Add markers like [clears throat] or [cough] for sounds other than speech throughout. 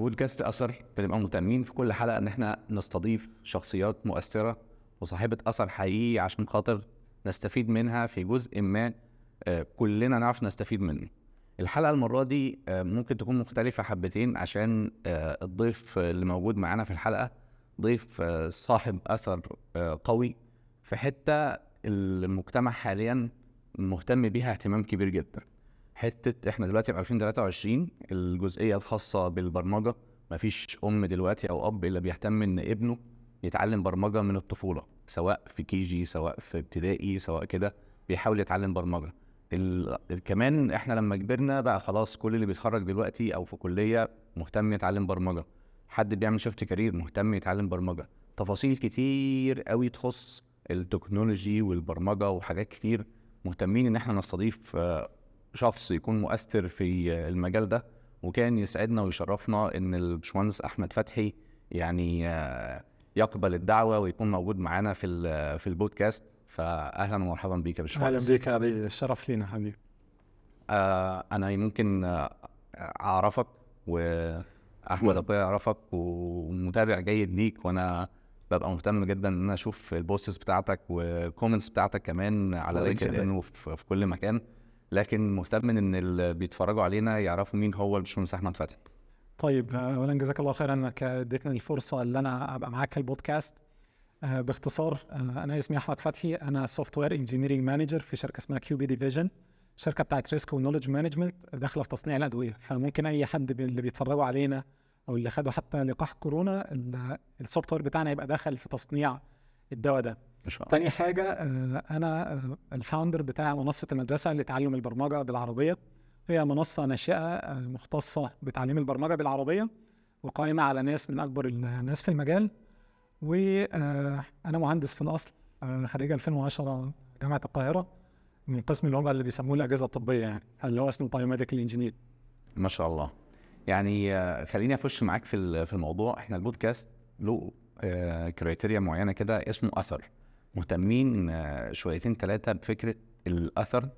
في بودكاست أثر بنبقى مهتمين في كل حلقة إن إحنا نستضيف شخصيات مؤثرة وصاحبة أثر حقيقي عشان خاطر نستفيد منها في جزء ما آه، كلنا نعرف نستفيد منه. الحلقة المرة دي آه، ممكن تكون مختلفة حبتين عشان آه، الضيف اللي موجود معانا في الحلقة ضيف صاحب أثر قوي في حتة المجتمع حاليا مهتم بيها اهتمام كبير جدا. حتة إحنا دلوقتي في 2023 الجزئية الخاصة بالبرمجة مفيش أم دلوقتي أو أب إلا بيهتم إن ابنه يتعلم برمجة من الطفولة سواء في KG سواء في ابتدائي سواء كده بيحاول يتعلم برمجة. ال... كمان إحنا لما كبرنا بقى خلاص كل اللي بيتخرج دلوقتي أو في كلية مهتم يتعلم برمجة. حد بيعمل shift career مهتم يتعلم برمجة. تفاصيل كتير قوي تخص ال technology والبرمجة وحاجات كتير مهتمين إن إحنا نستضيف شخص يكون مؤثر في المجال ده وكان يسعدنا ويشرفنا إن الباشمهندس أحمد فتحي يعني آه، يقبل الدعوة ويكون موجود معانا في ال- في البودكاست. فاهلا ومرحبا بيك يا أهلا باشمهندس بك هذه الشرف لينا حبيبي. آه أنا ممكن آه، أعرفك وأحمد اخويا يعرفك ومتابع جيد ليك وأنا ببقى مهتم جدا إن أنا أشوف ال posts بتاعتك وال comments بتاعتك كمان على LinkedIn. وفي في كل مكان. لكن مهتم إن اللي بيتفرجوا علينا يعرفوا مين هو الباشمهندس أحمد فتحي. طيب اولا جزاك الله خيرا إنك اديتني الفرصة إن أنا أبقى معاك البودكاست. آه، باختصار آه، أنا اسمي أحمد فتحي. أنا software engineering manager في شركة اسمها QB Division شركة بتاعت risk و knowledge management داخلة في تصنيع الأدوية. فممكن أي حد اللي بيتفرجوا علينا أو اللي خدوا حتى لقاح كورونا ال- ال software بتاعنا يبقى داخل في تصنيع الدواء ده. شاء الله. تاني حاجة آه، أنا آه، ال founder بتاع منصة المدرسة لتعلم البرمجة بالعربية. هي منصة ناشئة آه، مختصة بتعليم البرمجة بالعربية وقائمة على ناس من أكبر الناس في المجال. وأنا مهندس في الأصل آه، خريج 2010 جامعة القاهرة من قسم اللغة اللي بيسموه الأجهزة الطبية يعني اللي هو اسمه biomedical engineer ما شاء الله. يعني خليني أخش معاك في في الموضوع. إحنا البودكاست له كريتيريا معينة كده اسمه أثر. مهتمين شويتين ثلاثة بفكرة الأثر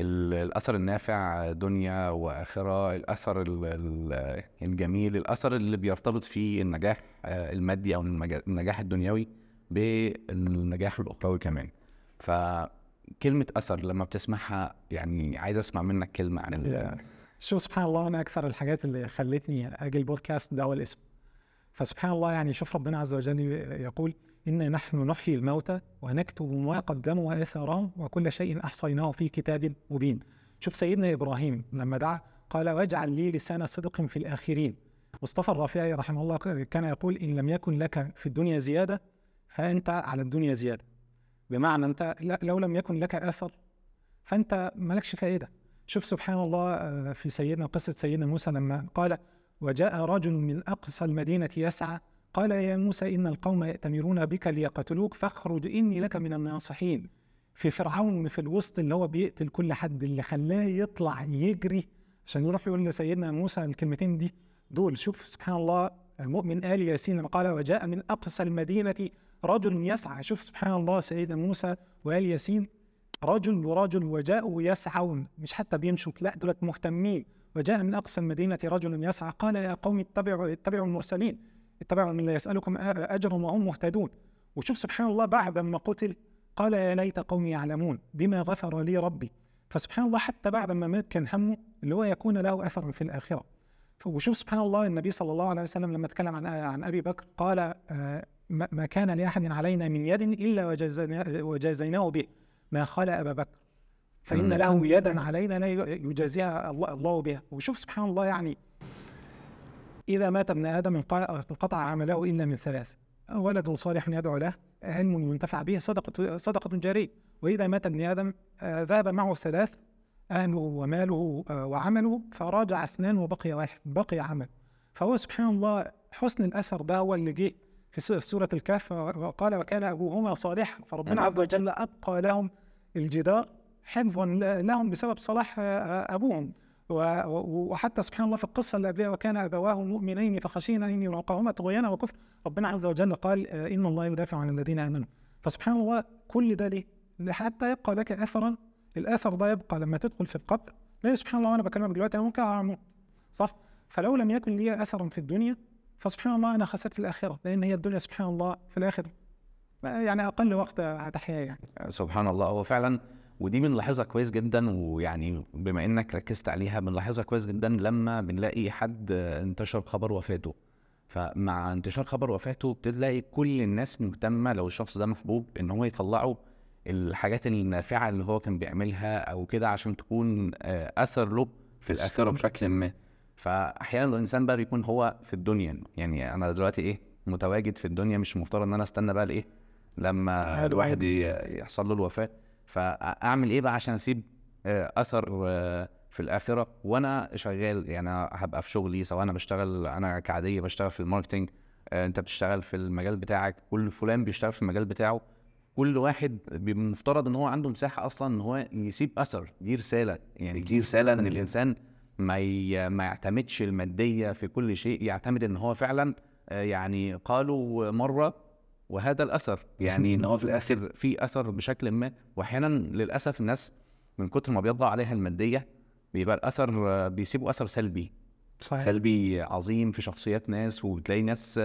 ال- الأثر النافع دنيا وآخرة الأثر ال- ال- الجميل الأثر اللي بيرتبط فيه النجاح المادي أو النجاح الدنيوي بالنجاح الأخروي كمان. فكلمة أثر لما بتسمعها يعني عايز أسمع منك كلمة عن شوف سبحان الله أنا أكثر الحاجات اللي خلتني أجي البودكاست ده هو الاسم. فسبحان الله يعني شوف ربنا عز وجل يقول إنا نحن نحيي الموتى ونكتب ما قدموا وآثارهم وكل شيء أحصيناه في كتاب مبين. شوف سيدنا إبراهيم لما دعا قال واجعل لي لسان صدق في الآخرين. مصطفى الرافعي رحمه الله كان يقول إن لم يكن لك في الدنيا زيادة فأنت على الدنيا زيادة. بمعنى أنت لو لم يكن لك أثر فأنت مالكش فائدة. شوف سبحان الله آه، في سيدنا قصة سيدنا موسى لما قال وجاء رجل من أقصى المدينة يسعى قال يا موسى إن القوم يأتمرون بك ليقتلوك فاخرج إني لك من الناصحين. في فرعون في الوسط اللي هو بيقتل كل حد اللي خلاه يطلع يجري. عشان يروح يقول لسيدنا موسى الكلمتين دي. دول شوف سبحان الله المؤمن آل ياسين لما قال وجاء من أقصى المدينة رجل يسعى. شوف سبحان الله سيدنا موسى وآل ياسين رجل ورجل وجاءوا يسعون. مش حتى بيمشوا لا دولت مهتمين. وجاء من أقصى المدينة رجل يسعى. قال يا قوم اتبعوا اتبعوا المرسلين. اتبعوا من لا يسألكم اجرا وهم مهتدون. وشوف سبحان الله بعد ما قتل قال يا ليت قومي يعلمون بما غفر لي ربي. فسبحان الله حتى بعد ما مات كان همه اللي هو يكون له أثر في الآخرة. وشوف سبحان الله النبي صلى الله عليه وسلم لما تكلم عن عن أبي بكر قال آه، ما كان لأحد علينا من يد إلا وجازينا- وجازيناه به ما خلا أبا بكر. فإن مم. له يدا علينا لا يجازيها الله بها. وشوف سبحان الله يعني إذا مات ابن انق- انقطع عمله الا من ثلاث. ولد صالح يدعو له علم ينتفع به صدقه صدقة جارية. وإذا مات ابن آدم آه، ذهب معه ثلاث أهله وماله آه، وعمله فراجع اثنان وبقي واحد بقي عمل. فهو سبحان الله حسن الأثر ده هو اللي جه في س- سورة الكهف وقال وكان ابوهما صالحا. فربنا عز وجل أبقى لهم الجدار حفظا لهم بسبب صلاح آه، وحتى سبحان الله في القصة اللي وكان أبواه مؤمنين فخشينا أن يلقاهما طغيانا وكفر. ربنا عز وجل قال آه، إن الله يدافع عن الذين آمنوا. فسبحان الله كل ده ليه؟ حتى يبقى لك اثرا. الأثر ده يبقى لما تدخل في القبر. لا سبحان الله وأنا بكلمك دلوقتي أنا ممكن أموت صح؟ فلو لم يكن لي اثر في الدنيا فسبحان الله أنا خسرت الآخرة لأن هي الدنيا سبحان الله في الآخر يعني أقل وقت هتحيا يعني. سبحان الله. هو فعلا ودي بنلاحظها كويس جدا ويعني بما إنك ركزت عليها بنلاحظها كويس جدا لما بنلاقي حد انتشر خبر وفاته. فمع انتشار خبر وفاته بتلاقي كل الناس مهتمة لو الشخص ده محبوب إن هو يطلعوا الحاجات النافعة اللي هو كان بيعملها أو كده عشان تكون آه، أثر له في الاخره بشكل ما. فاحيانا الإنسان بقى بيكون هو في الدنيا. يعني أنا دلوقتي إيه متواجد في الدنيا مش مفترض إن أنا أستنى بقى لإيه لما الواحد يحصل له الوفاة. فأعمل إيه بقى عشان أسيب آه، أثر آه، في الآخرة؟ وأنا شغال يعني هبقى في شغلي سواء أنا بشتغل أنا كعادية بشتغل في الماركتينج آه، أنت بتشتغل في المجال بتاعك كل فلان بيشتغل في المجال بتاعه. كل واحد بيبقى مفترض إن هو عنده مساحة أصلا إن هو يسيب أثر دي رسالة. يعني دي رسالة إن الإنسان ما ي... ما يعتمدش المادية في كل شيء يعتمد إن هو فعلا يعني قالوا مرة وهذا الأثر. يعني إن هو في الآخر في أثر بشكل ما. وأحيانا للأسف الناس من كتر ما بيطغى عليها المادية بيبقى الأثر بيسيبوا أثر سلبي. صحيح. سلبي عظيم في شخصيات ناس وبتلاقي ناس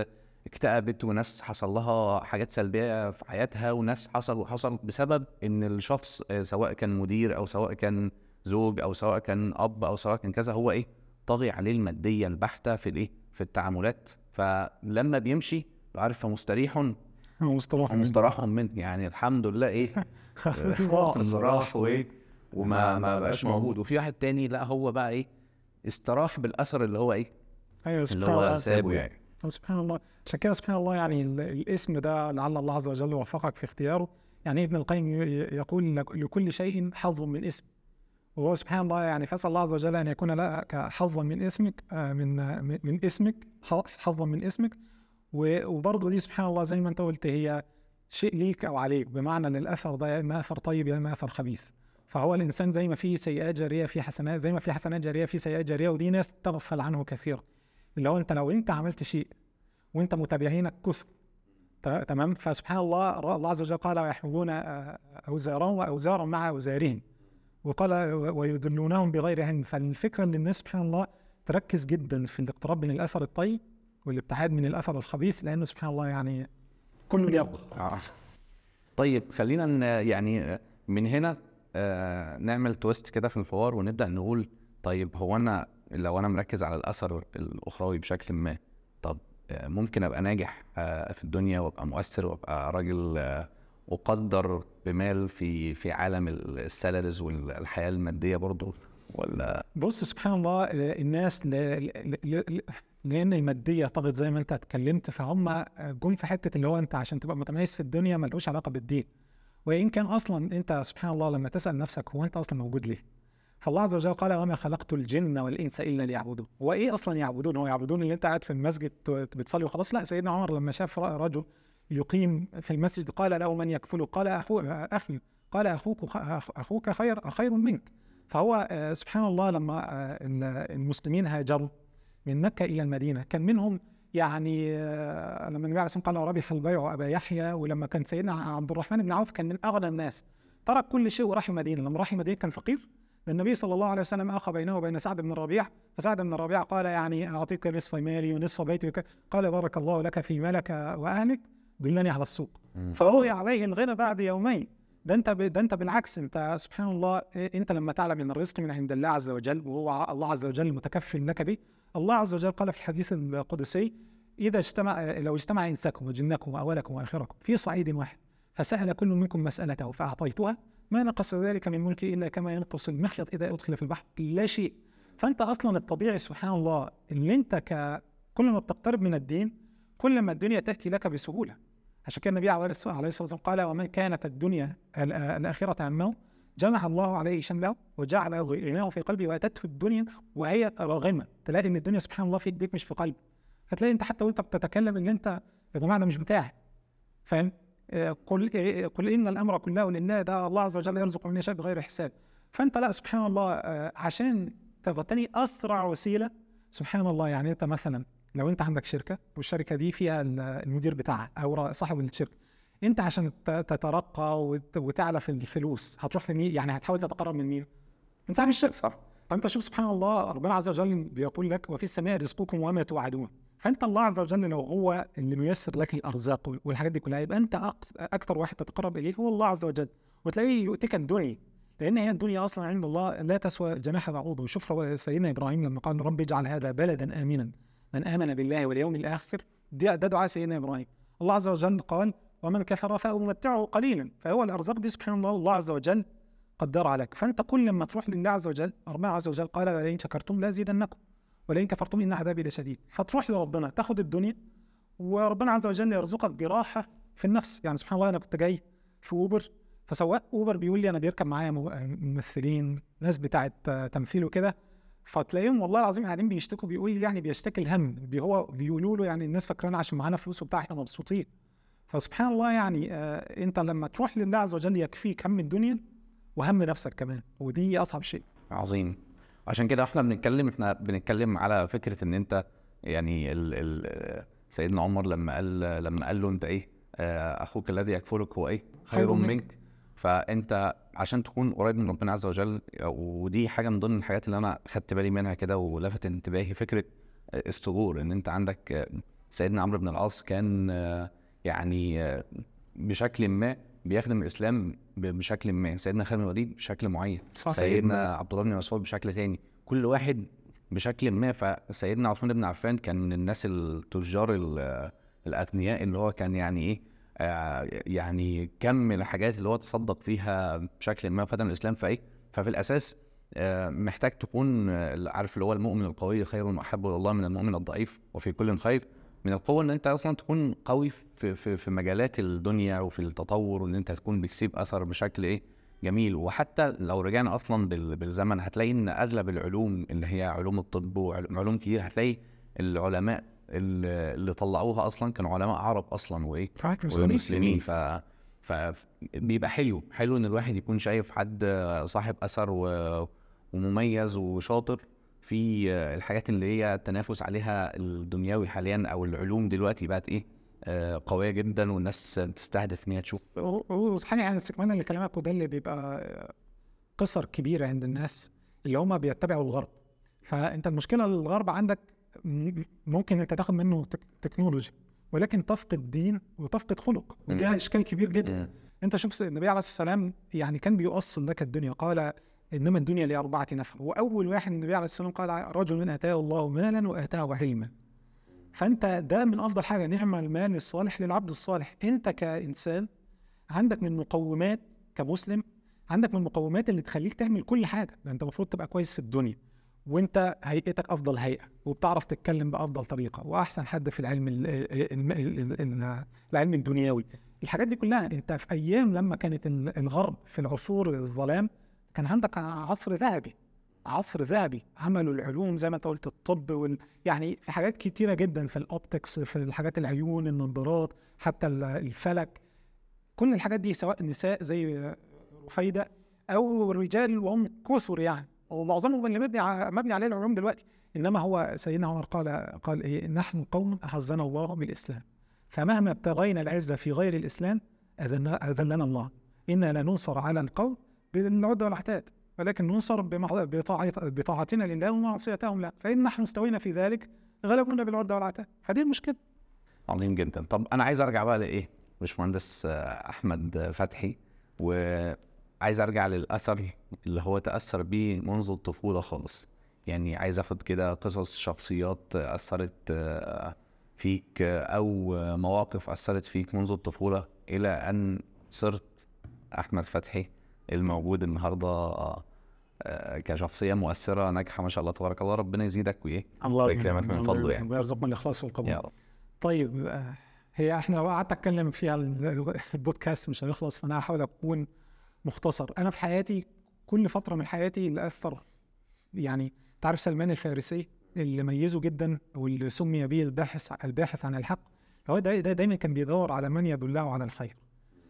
اكتئبت وناس حصل لها حاجات سلبية في حياتها وناس حصل حصل بسبب إن الشخص سواء كان مدير أو سواء كان زوج أو سواء كان أب أو سواء كان كذا هو إيه؟ طاغي عليه المادية البحتة في الإيه؟ في التعاملات. فلما بيمشي عارف فمستريح [laughs] مصطلح ومستراح منه يعني الحمد لله إيه؟ [laughs] راح وإيه؟ وما ما بقاش موجود. وفي واحد تاني لا هو بقى إيه؟ استراح بالأثر اللي هو إيه؟ أيوه اللي سبحان هو الله. سابه يعني. سبحان الله. عشان كده سبحان الله. يعني ال- الاسم ده لعل الله عز وجل وفقك في اختياره. يعني ابن القيم ي- يقول لك- لكل شيء حظ من اسم. وهو سبحان الله يعني فاسال الله عز وجل أن يكون لك حظا من اسمك آه، من آه، من من اسمك ح- حظا من اسمك. وبرضه دي سبحان الله زي ما انت قلت هي شيء ليك أو عليك بمعنى إن الأثر ده يا اما أثر طيب يا إما أثر خبيث. فهو الإنسان زي ما فيه سيئات جارية في حسنات زي ما في حسنات جارية في سيئات جارية ودي ناس تغفل عنه كثيرا اللي هو أنت لو أنت عملت شيء وأنت متابعينك كثر تمام؟ فسبحان الله الله عز وجل قال ويحملون آه، أوزارهم وأوزارا مع أوزارهم. وقال ويدلونهم بغير علم. فالفكرة إن الناس سبحان الله تركز جدا في الاقتراب من الأثر الطيب والابتعاد من الأثر الخبيث لأنه سبحان الله يعني كل يبقى آه. طيب خلينا يعني من هنا آه نعمل تويست كده في الحوار ونبدأ نقول طيب هو أنا لو أنا مركز على الأثر الأخروي بشكل ما طب آه ممكن أبقى ناجح آه في الدنيا وأبقى مؤثر وأبقى راجل أقدر بمال في في عالم ال- السالاريز والحياة المادية برضه ولا؟ بص سبحان الله الناس ل... ل... ل... لأن المادية طغت زي ما أنت اتكلمت فهم جم في حتة اللي هو أنت عشان تبقى متميز في الدنيا ملوش علاقة بالدين. وإن كان أصلا أنت سبحان الله لما تسأل نفسك هو أنت أصلا موجود ليه؟ فالله عز وجل قال وما خلقت الجن والإنس إلا ليعبدون. هو إيه أصلا يعبدون؟ هو يعبدون اللي أنت قاعد في المسجد بتصلي وخلاص؟ لا سيدنا عمر لما شاف رجل يقيم في المسجد قال له من يكفله قال أخو أخي. قال أخوك أخوك خير خير منك. فهو آه، سبحان الله لما آه، ال- المسلمين هاجروا من مكة إلى المدينة. كان منهم يعني آه، لما النبي عليه والسلام قال ربح البيع أبا يحيى ولما كان سيدنا عبد الرحمن بن عوف كان من أغنى الناس. ترك كل شيء وراح المدينة لما راح المدينة كان فقير. النبي صلى الله عليه وسلم اخى بينه وبين سعد بن الربيع. فسعد بن الربيع قال يعني أعطيك نصف مالي ونصف بيتي قال بارك الله لك في مالك وأهلك. دلني على السوق. فهو عليه الغنى بعد يومين. ده أنت ب... ده أنت بالعكس. أنت سبحان الله أنت لما تعلم إن الرزق من عند الله عز وجل وهو الله عز وجل متكفل لك به الله عز وجل قال في الحديث القدسي إذا اجتمع لو اجتمع انسكم وجنكم وأولكم وآخركم في صعيد واحد فسأل كل منكم مسألته فأعطيتها ما نقص ذلك من ملكي إلا كما ينقص المخيط إذا أدخل في البحر. لا شيء. فأنت أصلا الطبيعي سبحان الله اللي أنت ك كل ما بتقترب من الدين كل ما الدنيا تأتي لك بسهولة. عشان كده النبي عليه الصلاة والسلام قال ومن كانت الدنيا ال- الآخرة همه جمع الله عليه شمله وجعل غناه في قلبه وأتته الدنيا وهي راغمة. تلاقي إن الدنيا سبحان الله في إيديك مش في قلبك. فتلاقي أنت حتى وأنت بتتكلم إن أنت يا جماعة ده مش بتاعي. فاهم؟ آه، قل آه، قل إن الأمر كله لله ده الله عز وجل يرزق من يشاء بغير حساب. فأنت لا سبحان الله آه، عشان تغتني أسرع وسيلة سبحان الله يعني أنت مثلا لو أنت عندك شركة والشركة دي فيها ال- المدير بتاعها أو صاحب الشركة انت عشان تترقى وت- وتعلى في الفلوس هتروح لمين؟ يعني هتحاول تتقرب من مين؟ من صاحب الشركة. صح. فانت شوف سبحان الله ربنا عز وجل بيقول لك وفي السماء رزقكم وما توعدون. فانت الله عز وجل لو هو اللي ميسر لك الأرزاق والحاجات دي كلها يبقى انت أكثر واحد تتقرب إليه هو الله عز وجل. وتلاقيه يؤتيك الدنيا لأن هي الدنيا أصلا عند الله لا تسوى جناح بعوضه. وشوف سيدنا إبراهيم لما قال رب اجعل هذا بلدا امنا. من آمن بالله واليوم الآخر. ده, ده دعاء سيدنا إبراهيم. الله عز وجل قال ومن كفر فامتعه قليلا فهو الأرزاق دي سبحان الله الله عز وجل قدرها لك. فأنت كل ما تروح لله عز وجل ربنا عز وجل قال لئن شكرتم لأزيدنكم ولئن كفرتم إن عذابي لشديد. فتروح لربنا تاخد الدنيا وربنا عز وجل يرزقك براحه في النفس. يعني سبحان الله أنا كنت جاي في أوبر فسواق أوبر بيقول لي أنا بيركب معايا ممثلين ناس بتاعه آه، تمثيل وكده. فتلاقيهم والله العظيم قاعدين بيشتكوا بيقول لي يعني بيشتكي الهم هو بيقولوا له يعني الناس فاكرانا عشان معانا فلوس وبتاع إحنا مبسوطين. فسبحان الله يعني آه انت لما تروح لله عز وجل يكفيك هم الدنيا وهم نفسك كمان. ودي أصعب شيء. عظيم. عشان كده إحنا بنتكلم إحنا بنتكلم على فكرة إن أنت يعني ال ال سيدنا عمر لما قال لما قال له أنت إيه آه، أخوك الذي يكفلك هو إيه؟ خير منك. منك. فأنت عشان تكون قريب من ربنا عز وجل ودي حاجة من ضمن الحاجات اللي أنا خدت بالي منها كده ولفت انتباهي. فكرة الثغور إن أنت عندك آه، سيدنا عمرو بن العاص كان آه، يعني بشكل ما بيخدم الإسلام بشكل ما. سيدنا خالد بن الوليد بشكل معين. صح. سيدنا عبد الله بن مسعود بشكل تاني كل واحد بشكل ما. فسيدنا عثمان بن عفان كان من الناس التجار ال- الأغنياء اللي هو كان يعني إيه آه، يعني كم الحاجات اللي هو تصدق فيها بشكل ما خدم الإسلام. فإيه؟ ففي الأساس آه، محتاج تكون آه، عارف اللي هو المؤمن القوي خير وأحب إلى الله من المؤمن الضعيف وفي كل خير. من القوة إن أنت أصلا تكون قوي في في في مجالات الدنيا وفي التطور وإن أنت تكون بتسيب أثر بشكل إيه؟ جميل. وحتى لو رجعنا أصلا بال- بالزمن هتلاقي إن أغلب العلوم اللي هي علوم الطب وعلوم كتير هتلاقي العلماء اللي طلعوها أصلا كانوا علماء عرب أصلا وإيه؟ ومسلمين ف فبيبقى حلو حلو إن الواحد يكون شايف حد صاحب أثر و... ومميز وشاطر. في الحاجات اللي هي التنافس عليها الدنيوي حاليا أو العلوم دلوقتي بقت إيه؟ آه، قوية جدا والناس بتستهدف إن هي تشوف. وصحيح يعني استكمالا لكلامك وده اللي بيبقى قصر كبيره عند الناس اللي هم بيتبعوا الغرب. فأنت المشكلة الغرب عندك ممكن أنت تاخد منه تك- تكنولوجي ولكن تفقد دين وتفقد خلق وده. إشكال كبير جدا. أنت شوف النبي عليه الصلاة والسلام يعني كان بيؤصل لك الدنيا قال إنما الدنيا لأربعة نفر وأول واحد النبي عليه الصلاة والسلام قال رجل آتاه الله مالا وآتاه علما فأنت ده من أفضل حاجة نعم المال الصالح للعبد الصالح. أنت كإنسان عندك من مقومات كمسلم عندك من المقومات اللي تخليك تعمل كل حاجة. ده أنت المفروض تبقى كويس في الدنيا. وأنت هيئتك أفضل هيئة وبتعرف تتكلم بأفضل طريقة. وأحسن حد في العلم ال- ال- ال- ال- العلم الدنيوي الحاجات دي كلها أنت في أيام لما كانت ال- الغرب في العصور الظلام كان عندك عصر ذهبي عصر ذهبي عملوا العلوم زي ما انت قلت الطب وال... يعني في حاجات كتيرة جدا في الأوبتكس في الحاجات العيون النظارات حتى ال- الفلك. كل الحاجات دي سواء نساء زي رفيدة أو رجال وهم كثر يعني. ومعظمهم اللي مبني مبني عليه العلوم دلوقتي إنما هو سيدنا عمر قال قال إيه؟ نحن قوم أعزنا الله بالإسلام. فمهما ابتغينا العزة في غير الإسلام اذلنا الله. إنا لننصر على القوم بالعده والاحتاد ولكن ننصر بطاعتنا لله ومعصيتهم لا فإن نحن استوينا في ذلك غلبونا بالعده والعتاد فدي المشكلة عظيم جدا. طب أنا عايز أرجع بقى لإيه؟ باشمهندس أحمد فتحي وعايز أرجع للأثر اللي هو تأثر بيه منذ الطفولة خالص. يعني عايز أخد كده قصص شخصيات أثرت آه، فيك آه، مواقف أثرت فيك منذ الطفولة إلى أن صرت أحمد فتحي. الموجود النهارده آه، آه، كشخصية مؤثرة ناجحة ما شاء الله تبارك الله. ربنا يزيدك وإيه؟ الله ويكرمك من فضله يعني. ويرزقنا الإخلاص والقبول. يا رب. طيب آه، هي إحنا لو قعدت أتكلم فيها ال- البودكاست مش هيخلص فأنا هحاول أكون مختصر. أنا في حياتي كل فترة من حياتي اللي أثر يعني تعرف سلمان الفارسي اللي ميزه جدا واللي سمي به الباحث الباحث عن الحق هو ده, ده دايما كان بيدور على من يدله على الخير.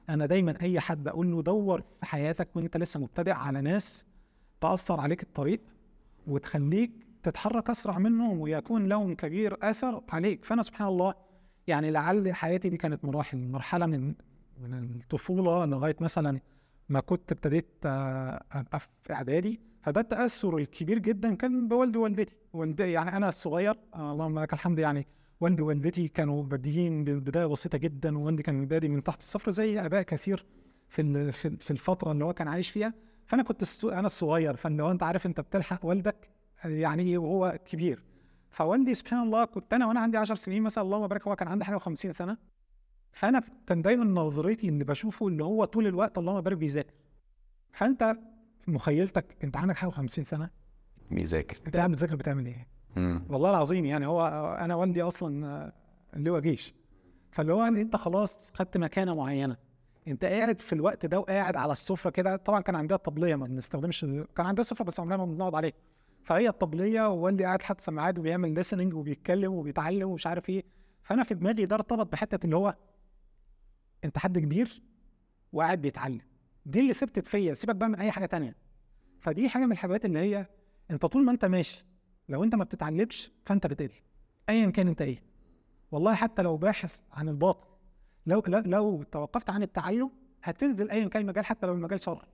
أنا دايما أي حد أقول له دور في حياتك وأنت لسه مبتدئ على ناس تأثر عليك الطريق وتخليك تتحرك أسرع منهم ويكون لهم كبير أثر عليك. فأنا سبحان الله يعني لعل حياتي دي كانت مراحل مرحلة من من الطفولة لغاية مثلا ما كنت ابتديت آه، أبقى في إعدادي. فده التأثر الكبير جدا كان بوالدي ووالدتي. يعني أنا الصغير آه اللهم لك الحمد يعني والدي ووالدتي كانوا بادئين بدايه بسيطة جدا ووالدي كان بادئ من تحت الصفر زي أباء كثير في في الفترة اللي هو كان عايش فيها. فأنا كنت أنا الصغير فلو أنت عارف أنت بتلحق والدك يعني إيه وهو كبير. فوالدي سبحان الله كنت أنا وأنا عندي 10 سنين مثلا اللهم بارك هو كان عنده حاجة و50 سنة. فأنا كان دايما نظرتي اللي بشوفه اللي هو طول الوقت اللهم بارك بيذاكر. فأنت مخيلتك أنت عندك حاجة و50 سنة؟ بيذاكر. انت قاعد بتذاكر بتعمل إيه؟ والله العظيم يعني هو أنا والدي أصلا هو جيش. فاللي هو أنت خلاص خدت مكانة معينة. أنت قاعد في الوقت ده وقاعد على السفرة كده طبعا كان عندها الطبلية ما بنستخدمش كان عندها سفرة بس عمرنا ما بنقعد عليها. فهي الطبلية ووالدي قاعد حاطط سماعات وبيعمل ليسننج وبيتكلم وبيتعلم ومش عارف إيه. فأنا في دماغي ده ارتبط بحتة اللي هو أنت حد كبير وقاعد بيتعلم. دي اللي ثبتت فيا سيبك بقى من أي حاجة تانية. فدي حاجة من الحاجات اللي هي أنت طول ما أنت ماشي لو انت ما بتتعلمش فانت بتقل. ايا كان انت إيه. والله حتى لو باحث عن الباطل لو لو, توقفت عن التعلم هتنزل ايا كان المجال حتى لو المجال شر.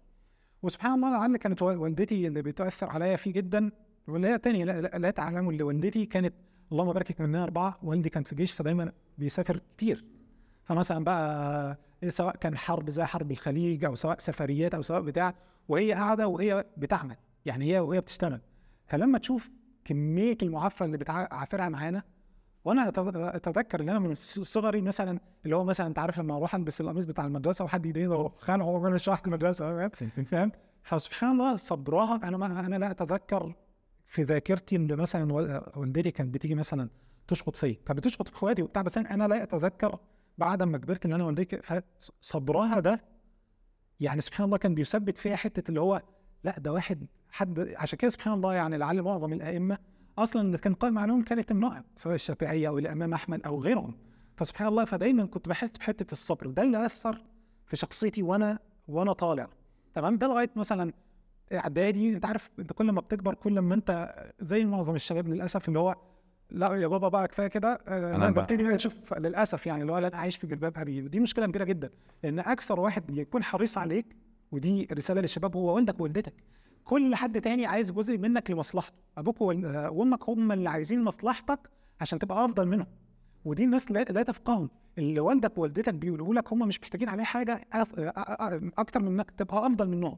وسبحان الله لعل كانت وال- والدتي اللي بتأثر عليا فيه جدا واللي هي تاني لا, لا, لا تعلموا اللي والدتي كانت اللهم بارك منها أربعة والدي كان في جيش فدايما بيسافر كتير. فمثلا بقى إيه سواء كان حرب زي حرب الخليج أو سواء سفريات أو سواء بتاع وهي قاعدة وهي بتعمل. يعني هي وهي بتشتغل. فلما تشوف كمية المعافره اللي بتعافرها معانا. وأنا أتذكر إن أنا من صغري مثلا اللي هو مثلا أنت عارف لما أروح ألبس القميص بتاع المدرسة وحد يديني خانه هو وأنا شرح المدرسة فاهم؟ فسبحان الله صبرها. أنا ما أنا لا أتذكر في ذاكرتي إن مثلا وال- والدتي كانت بتيجي مثلا تشخط فيا. كانت بتشخط في إخواتي وبتاع بس أنا لا أتذكر بعد ما كبرت إن أنا والدتي فصبرها ده يعني سبحان الله كان بيثبت فيها حتة اللي هو لا ده واحد حد عشان كده سبحان الله يعني لعل معظم الأئمة أصلا اللي كان قائم عليهم كانت امرأة سواء الشافعية أو الإمام أحمد أو غيرهم. فسبحان الله فدايما كنت بحس بحتة الصبر ده اللي أثر في شخصيتي وأنا وأنا طالع. تمام؟ ده لغاية مثلا إعدادي أنت عارف أنت كل ما بتكبر كل ما أنت زي معظم الشباب للأسف اللي هو لا يا بابا بقى كفاية كده آه، أنا ببتدي أشوف للأسف يعني اللي هو لا أنا عايش في جلباب أبي ودي مشكلة كبيرة جدا. لأن أكثر واحد يكون حريص عليك ودي رسالة للشباب هو والدك ووالدتك. كل حد تاني عايز جزء منك لمصلحته أبوك آه، وأمك هم اللي عايزين مصلحتك عشان تبقى أفضل منهم. ودي الناس لا, لا تفقههم. اللي والدك ووالدتك بيقولوا لك هم مش محتاجين عليه حاجة أكتر من إنك تبقى أفضل منهم.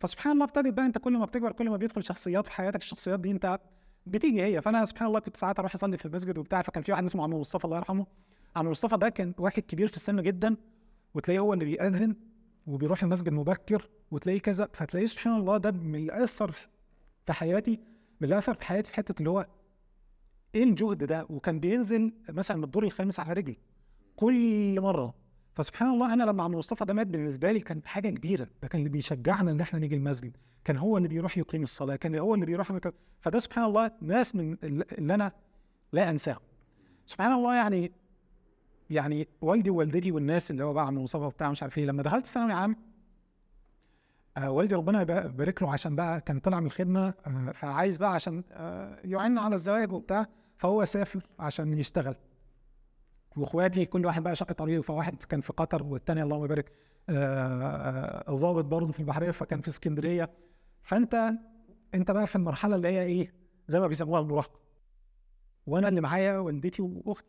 فسبحان الله ابتدت بقى أنت كل ما بتكبر كل ما بيدخل شخصيات في حياتك الشخصيات دي أنت بتيجي هي. فأنا سبحان الله كنت ساعات أروح أصلي في المسجد وبتاع فكان في واحد اسمه عم مصطفى الله يرحمه. عم مصطفى ده كان واحد كبير في السن جدا وتلاقيه هو اللي بيأذن. وبيروح المسجد مبكر وتلاقيه كذا فتلاقيه سبحان الله ده من اللي اثر في حياتي من اللي اثر في حياتي في حتة اللي هو إيه الجهد ده؟ وكان بينزل مثلا من الدور الخامس على رجلي كل مرة. فسبحان الله أنا لما عم مصطفى ده مات بالنسبة لي كان حاجة كبيرة. ده كان اللي بيشجعنا إن إحنا نيجي المسجد. كان هو اللي بيروح يقيم الصلاة كان هو اللي بيروح فده سبحان الله ناس من اللي أنا لا انساهم سبحان الله يعني يعني والدي ووالدتي والناس اللي هو بقى عم مصطفى بتاع مش عارف إيه لما دخلت ثانوي عام آه والدي ربنا يبا- يبارك له عشان بقى كان طلع من الخدمة آه فعايز بقى عشان آه يعين على الزواج وبتاع فهو سافر عشان يشتغل. واخواتي كل واحد بقى شق طريقه فواحد كان في قطر والتاني اللهم يبارك آه، آه، ضابط برضه في البحرية فكان في اسكندرية. فأنت أنت بقى في المرحلة اللي هي إيه؟ زي ما بيسموها المراهقة. وأنا اللي معايا والدتي وأختي.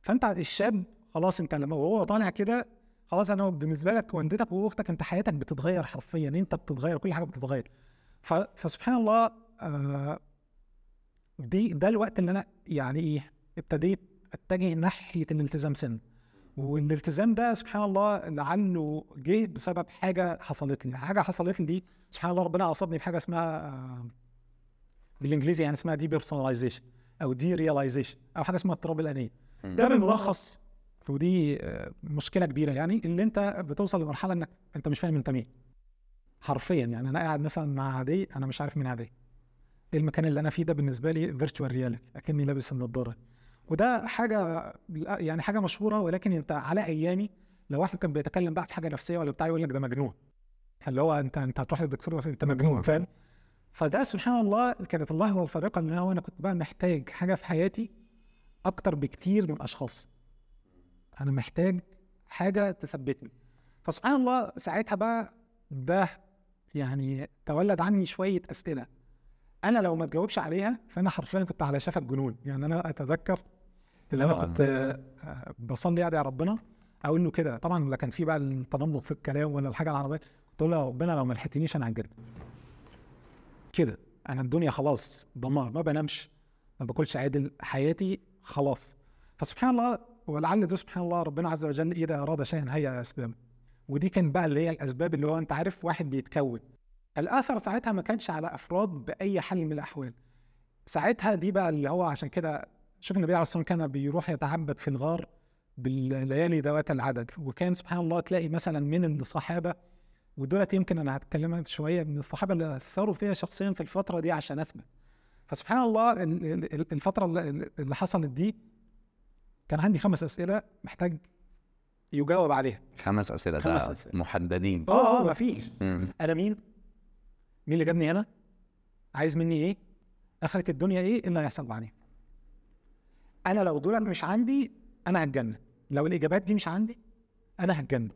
فانت الشاب خلاص انت لما وهو طالع كده خلاص أنا بالنسبة لك والدتك واختك انت حياتك بتتغير حرفيا انت بتتغير كل حاجة بتتغير. فسبحان الله آه دي ده الوقت اللي أنا يعني إيه ابتديت اتجه ناحية الالتزام سن. والالتزام ده سبحان الله لعله جه بسبب حاجة حصلت لي حاجة حصلت لي سبحان الله ربنا عصبني بحاجة اسمها آه، بالإنجليزي يعني اسمها depersonalization أو derealization أو حاجة اسمها اضطراب الانيه ده بالملخص ودي آه، مشكلة كبيرة يعني اللي أنت بتوصل لمرحلة إنك أنت مش فاهم أنت مين. حرفيا يعني أنا قاعد مثلا مع عادي أنا مش عارف مين عادي إيه المكان اللي أنا فيه ده بالنسبة لي virtual reality أكني لابس النضارة. وده حاجة يعني حاجة مشهورة ولكن أنت على أيامي لو واحد كان بيتكلم بقى في حاجة نفسية ولا بتاع يقول لك ده مجنون. اللي هو أنت أنت هتروح للدكتور أنت مجنون فاهم؟ فده سبحان الله كانت اللحظة الفارقة اللي أنا وأنا كنت بقى محتاج حاجة في حياتي أكتر بكتير من اشخاص أنا محتاج حاجة تثبتني. فسبحان الله ساعتها بقى ده يعني تولد عني شوية أسئلة. أنا لو ما تجاوبش عليها فأنا حرفيا كنت على شفا الجنون يعني أنا أتذكر اللي أنا طبعاً. كنت آه، بصلي ادعي ربنا أقول له كده. طبعا لا كان في بقى التنمق في الكلام ولا الحاجة العربية. كنت أقول له يا ربنا لو ما لحقتنيش أنا هنجن كده. أنا الدنيا خلاص دمار ما بنامش ما باكلش عادل. حياتي خلاص. فسبحان الله ولعل ده سبحان الله ربنا عز وجل إذا أراد شيئا هيا اسبابه ودي كان بقى اللي هي الأسباب اللي هو أنت عارف واحد بيتكون. الآثر ساعتها ما كانش على أفراد بأي حال من الأحوال. ساعتها دي بقى اللي هو عشان كده شوف النبي عليه الصلاة والسلام كان بيروح يتعبد في الغار بالليالي ذوات العدد. وكان سبحان الله تلاقي مثلا من الصحابة ودولت يمكن أنا هتكلم شوية من الصحابة اللي أثروا فيها شخصيا في الفترة دي عشان أثبت. فسبحان الله ال- ال- ال- الفترة اللي حصلت دي كان عندي خمس أسئلة محتاج يجاوب عليها خمس أسئلة خمس أسئلة. محددين آه آه مفيش مم. أنا مين؟ مين اللي جابني هنا؟ عايز مني إيه؟ أخرة الدنيا إيه؟ إيه اللي هيحصل بعدين؟ أنا لو دول مش عندي أنا هتجنن لو الإجابات دي مش عندي أنا هتجنن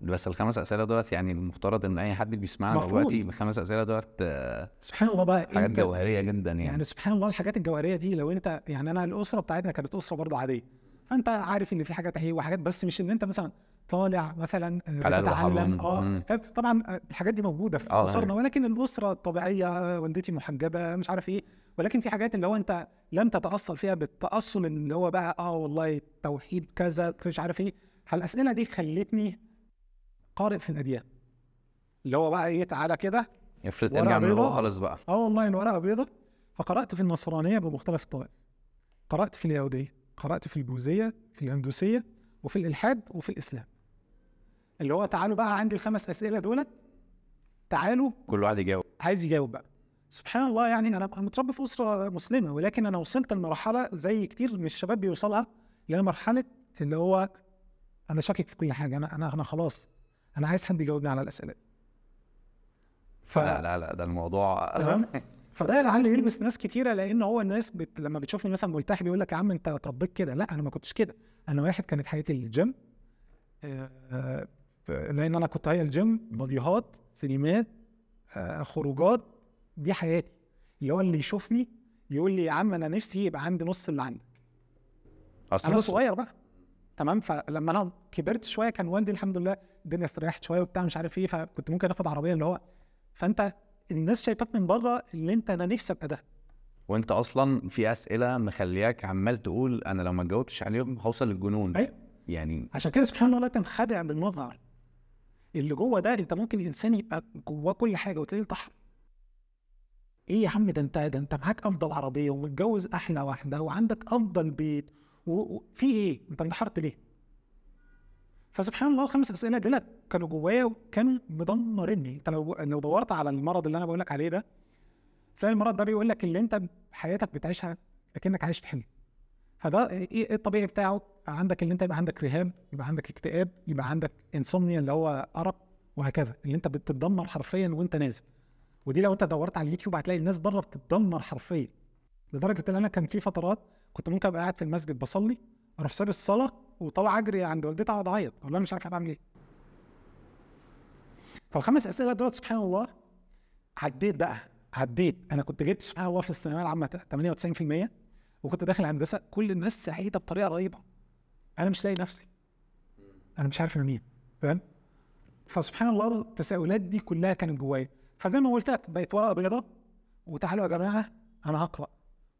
بس الخمس أسئلة دولت يعني المفترض إن أي حد بيسمعنا. دلوقتي الخمس أسئلة دولت آه، سبحان الله بقى حاجات جوهرية جدا يعني, يعني سبحان الله الحاجات الجوهرية دي لو أنت يعني أنا الأسرة بتاعتنا كانت أسرة برضه عادية فأنت عارف إن في حاجات إيه وحاجات بس مش إن أنت مثلا طالع مثلا آه، بتتعلم. آه طبعا الحاجات دي موجودة في آه، أسرنا ولكن الأسرة الطبيعية والدتي محجبة مش عارف إيه ولكن في حاجات اللي هو أنت لم تتأصل فيها بالتأصل اللي هو بقى آه والله التوحيد كذا مش عارف إيه. فالأسئلة دي خلتني قارئ في الأديان. اللي هو بقى إيه تعالى كده افرض ارجع من. الأول خالص بقى. آه والله الورقه بيضة. فقرأت في النصرانية بمختلف الطوائف قرأت في اليهودية قرأت في البوذية في الهندوسية وفي الإلحاد وفي الإسلام. اللي هو تعالوا بقى عندي الخمس أسئلة دولت. تعالوا. كل واحد يجاوب. عايز يجاوب بقى. سبحان الله يعني أنا متربي في أسرة مسلمة ولكن أنا وصلت لمرحلة زي كتير من الشباب بيوصلها اللي هي مرحلة اللي هو أنا شاكك في كل حاجة. أنا أنا أنا خلاص أنا عايز حد يجاوبني على الأسئلة. دي. ف... لا لا لا ده الموضوع تمام؟ [laughs] فده لعل يلبس ناس كتيرة لأن هو الناس بت... لما بتشوفني مثلا ملتحي بيقول لك يا عم أنت اتربيت كده. لا أنا ما كنتش كده. أنا واحد كانت حياتي الجيم آه، آه، لأن أنا كنت هي الجيم باديهات سينمات آه، خروجات. دي حياتي. اللي هو اللي يشوفني يقول لي يا عم أنا نفسي يبقى عندي نص اللي عندك أنا صغير بقى. تمام؟ فلما أنا كبرت شوية كان والدي الحمد لله الدنيا استريحت شوية وبتاع مش عارف إيه فكنت ممكن آخد عربية اللي هو فأنت الناس شايفاك من بره اللي أنت أنا نفسي أبقى ده. وأنت أصلا في أسئلة مخلياك عمال تقول أنا لو ما جاوبتش عليهم هوصل للجنون. أيوة. يعني عشان كده سبحان الله تنخدع بالمظهر اللي جوه ده أنت ممكن الإنسان يبقى جواه كل حاجة وتلاقيه طحن إيه يا عم ده أنت ده أنت معاك أفضل عربية ومتجوز أحلى واحدة وعندك أفضل بيت وفي إيه؟ أنت انتحرت ليه؟ فسبحان الله الخمس أسئلة دول كانوا جوايا وكانوا مدمريني. انت لو لو دورت على المرض اللي أنا بقول لك عليه ده تلاقي المرض ده بيقول لك اللي أنت حياتك بتعيشها أكنك عايش في حلم. فده إيه إيه الطبيعي بتاعه؟ عندك اللي أنت يبقى عندك رهاب يبقى عندك اكتئاب يبقى عندك انسومنيا اللي هو أرق وهكذا. اللي أنت بتتدمر حرفيا وأنت نازل. ودي لو أنت دورت على اليوتيوب هتلاقي الناس بره بتتدمر حرفيا. لدرجة إن أنا كان في فترات كنت ممكن أبقى قاعد في المسجد بصلي أروح ساب الصلاة وطالع أجري عند والدتي أقعد أعيط أقول مش عارف اعمل إيه. فالخمس أسئلة دول سبحان الله عديت بقى عديت. أنا كنت جبت سبحان الله في الثانوية العامة 98% وكنت داخل هندسة كل الناس سعيدة بطريقة رهيبة. أنا مش لاقي نفسي. أنا مش عارف أنا مين فاهم؟ فسبحان الله التساؤلات دي كلها كانت جوايا. فزي ما قلت لك بقت ورقة بيضاء وتعالوا يا جماعة أنا هقرأ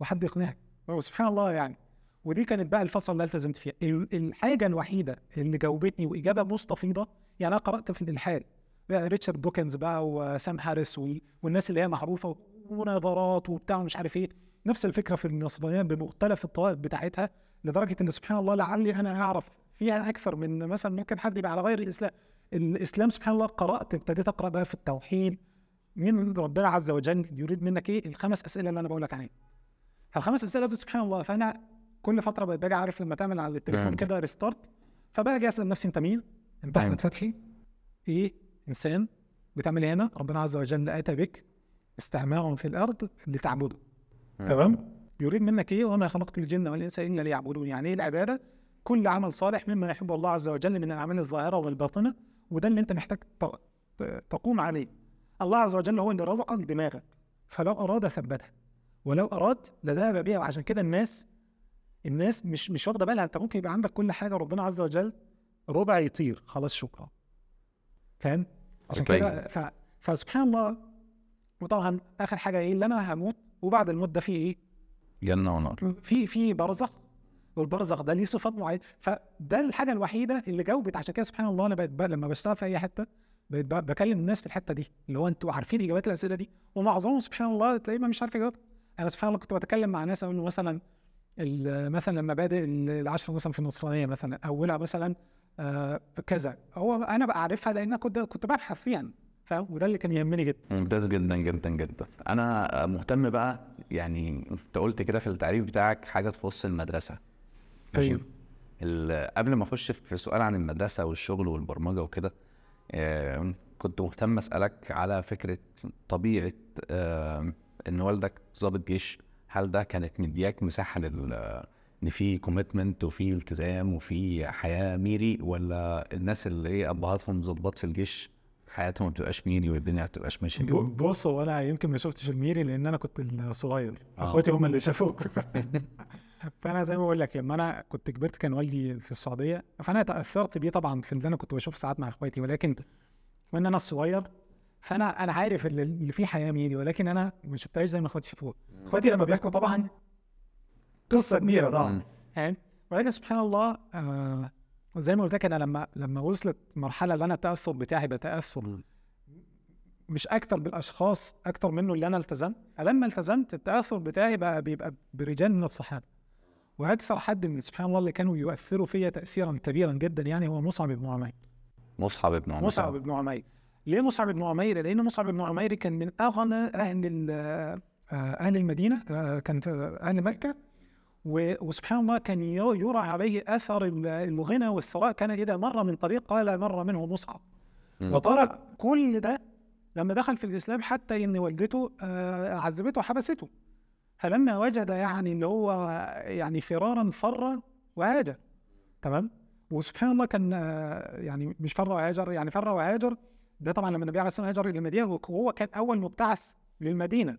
وحد يقنعك. وسبحان الله يعني ودي كانت بقى الفترة اللي التزمت فيها. ال- الحاجة الوحيدة اللي جاوبتني وإجابة مستفيضه يعني أنا قرأت في الإلحاد. ريتشارد دوكنز بقى وسام هاريس وال- والناس اللي هي معروفة ونظرات وبتاع ومش عارف إيه. نفس الفكرة في النصرانيه بمختلف الطوائف بتاعتها لدرجة إن سبحان الله لعلي أنا أعرف فيها أكثر من مثلا ممكن حد يبقى على غير الإسلام. الإسلام سبحان الله قرأت ابتديت أقرأ بقى في التوحيد. مين ربنا عز وجل يريد منك إيه؟ الخمس أسئلة اللي أنا بقول لك عليها. فالخمس أسئلة دول سبحان الله. فأنا كل فترة بقيت باجي عارف لما تعمل على التليفون. كده ريستارت فباجي اسال نفسي انت مين؟ انت. أحمد فتحي إيه إنسان بتعمل إيه هنا؟ ربنا عز وجل آتى بك استعمارا في الأرض لتعبده تمام؟ يريد منك إيه؟ وما خلقت الجن والإنس إلا ليعبدون يعني إيه العبادة؟ كل عمل صالح مما يحب الله عز وجل من الأعمال الظاهرة والباطنة وده اللي أنت محتاج تقوم عليه الله عز وجل هو اللي رزقك دماغك فلو أراد ثبتها ولو أراد لذهب بها وعشان كده الناس الناس مش مش واخدة بالها أنت ممكن يبقى عندك كل حاجة ربنا عز وجل ربع يطير خلاص شكرا. فاهم؟ عشان. كده ف... فسبحان الله. وطبعا آخر حاجة إيه؟ اللي أنا هموت وبعد الموت ده في إيه؟ جنة ونار. في في برزخ والبرزخ ده ليه صفات معينة. فده الحاجة الوحيدة اللي جاوبت عشان كده سبحان الله أنا بقيت بقى لما بشتغل في أي حتة بقيت بقى بكلم الناس في الحتة دي اللي هو أنتوا عارفين إجابات الأسئلة دي؟ ومعظمهم سبحان الله تلاقيه ما مش عارف يجاوب أنا سبحان الله كنت بتكلم مع ناس أقول مثلا مثلا مبادئ ال- العشر مثلا في النصرانية مثلا أولها مثلا آه كذا. هو أنا بقى عارفها لأن كنت كنت ببحث فيها فاهم؟ وده اللي كان يهمني جدا. ممتاز جدا جدا جدا. أنا مهتم بقى يعني أنت قلت كده في التعريف بتاعك حاجة تخص المدرسة؟ طيب. قبل ما أخش في سؤال عن المدرسة والشغل والبرمجة وكده آه، كنت مهتم أسألك على فكرة طبيعة آه، إن والدك ضابط جيش. هل ده كانت مدياك مساحة لل إن في commitment وفي التزام وفي حياة ميري ولا الناس اللي إيه أبهاتهم ضباط في الجيش حياتهم ما بتبقاش ميري والدنيا ما بتبقاش ماشية؟ بص هو أنا يمكن ما شفتش الميري لأن أنا كنت الصغير. آه. أخواتي هم اللي [laughs] شافوك [laughs] فأنا زي ما بقول لك لما أنا كنت كبرت كان والدي في السعودية فأنا تأثرت بيه طبعا في اللي أنا كنت بشوف ساعات مع أخواتي ولكن من أنا الصغير فأنا أنا عارف اللي- فيه حياة ميري ولكن أنا ما شفتهاش زي ما أخواتي شافوها. أخواتي لما بيحكوا طبعا قصة كبيرة. طبعا. فاهم ولكن سبحان الله آه زي ما قلت لك أنا لما لما وصلت مرحلة اللي أنا التأثر بتاعي بتاثر مش أكتر بالأشخاص أكتر منه اللي أنا التزمت. فلما التزمت التأثر بتاعي بقى بيبقى برجال من الصحابة. وأكثر حد من سبحان الله اللي كانوا يؤثروا فيا تاثيرا كبيرا جدا يعني هو مصعب بن عمير. مصعب ابن عمر مصعب بن عمير. ليه مصعب بن عمير؟ لأن مصعب بن عمير كان من أغنى أهل آه، أهل المدينة آه، كانت آه، أهل مكة. وسبحان الله كان يرى عليه أثر ال- الغنى والثراء. كان إذا مر من طريق قال مر منه مصعب. وترك كل ده لما دخل في الإسلام حتى إن والدته آه، عذبته وحبسته. فلما وجد يعني اللي هو يعني فرارا فر وهاجر. تمام؟ وسبحان الله كان يعني مش فر وهاجر يعني فر وهاجر. ده طبعا لما النبي عليه الصلاة والسلام هاجر إلى المدينة وهو كان أول مبتعث للمدينة.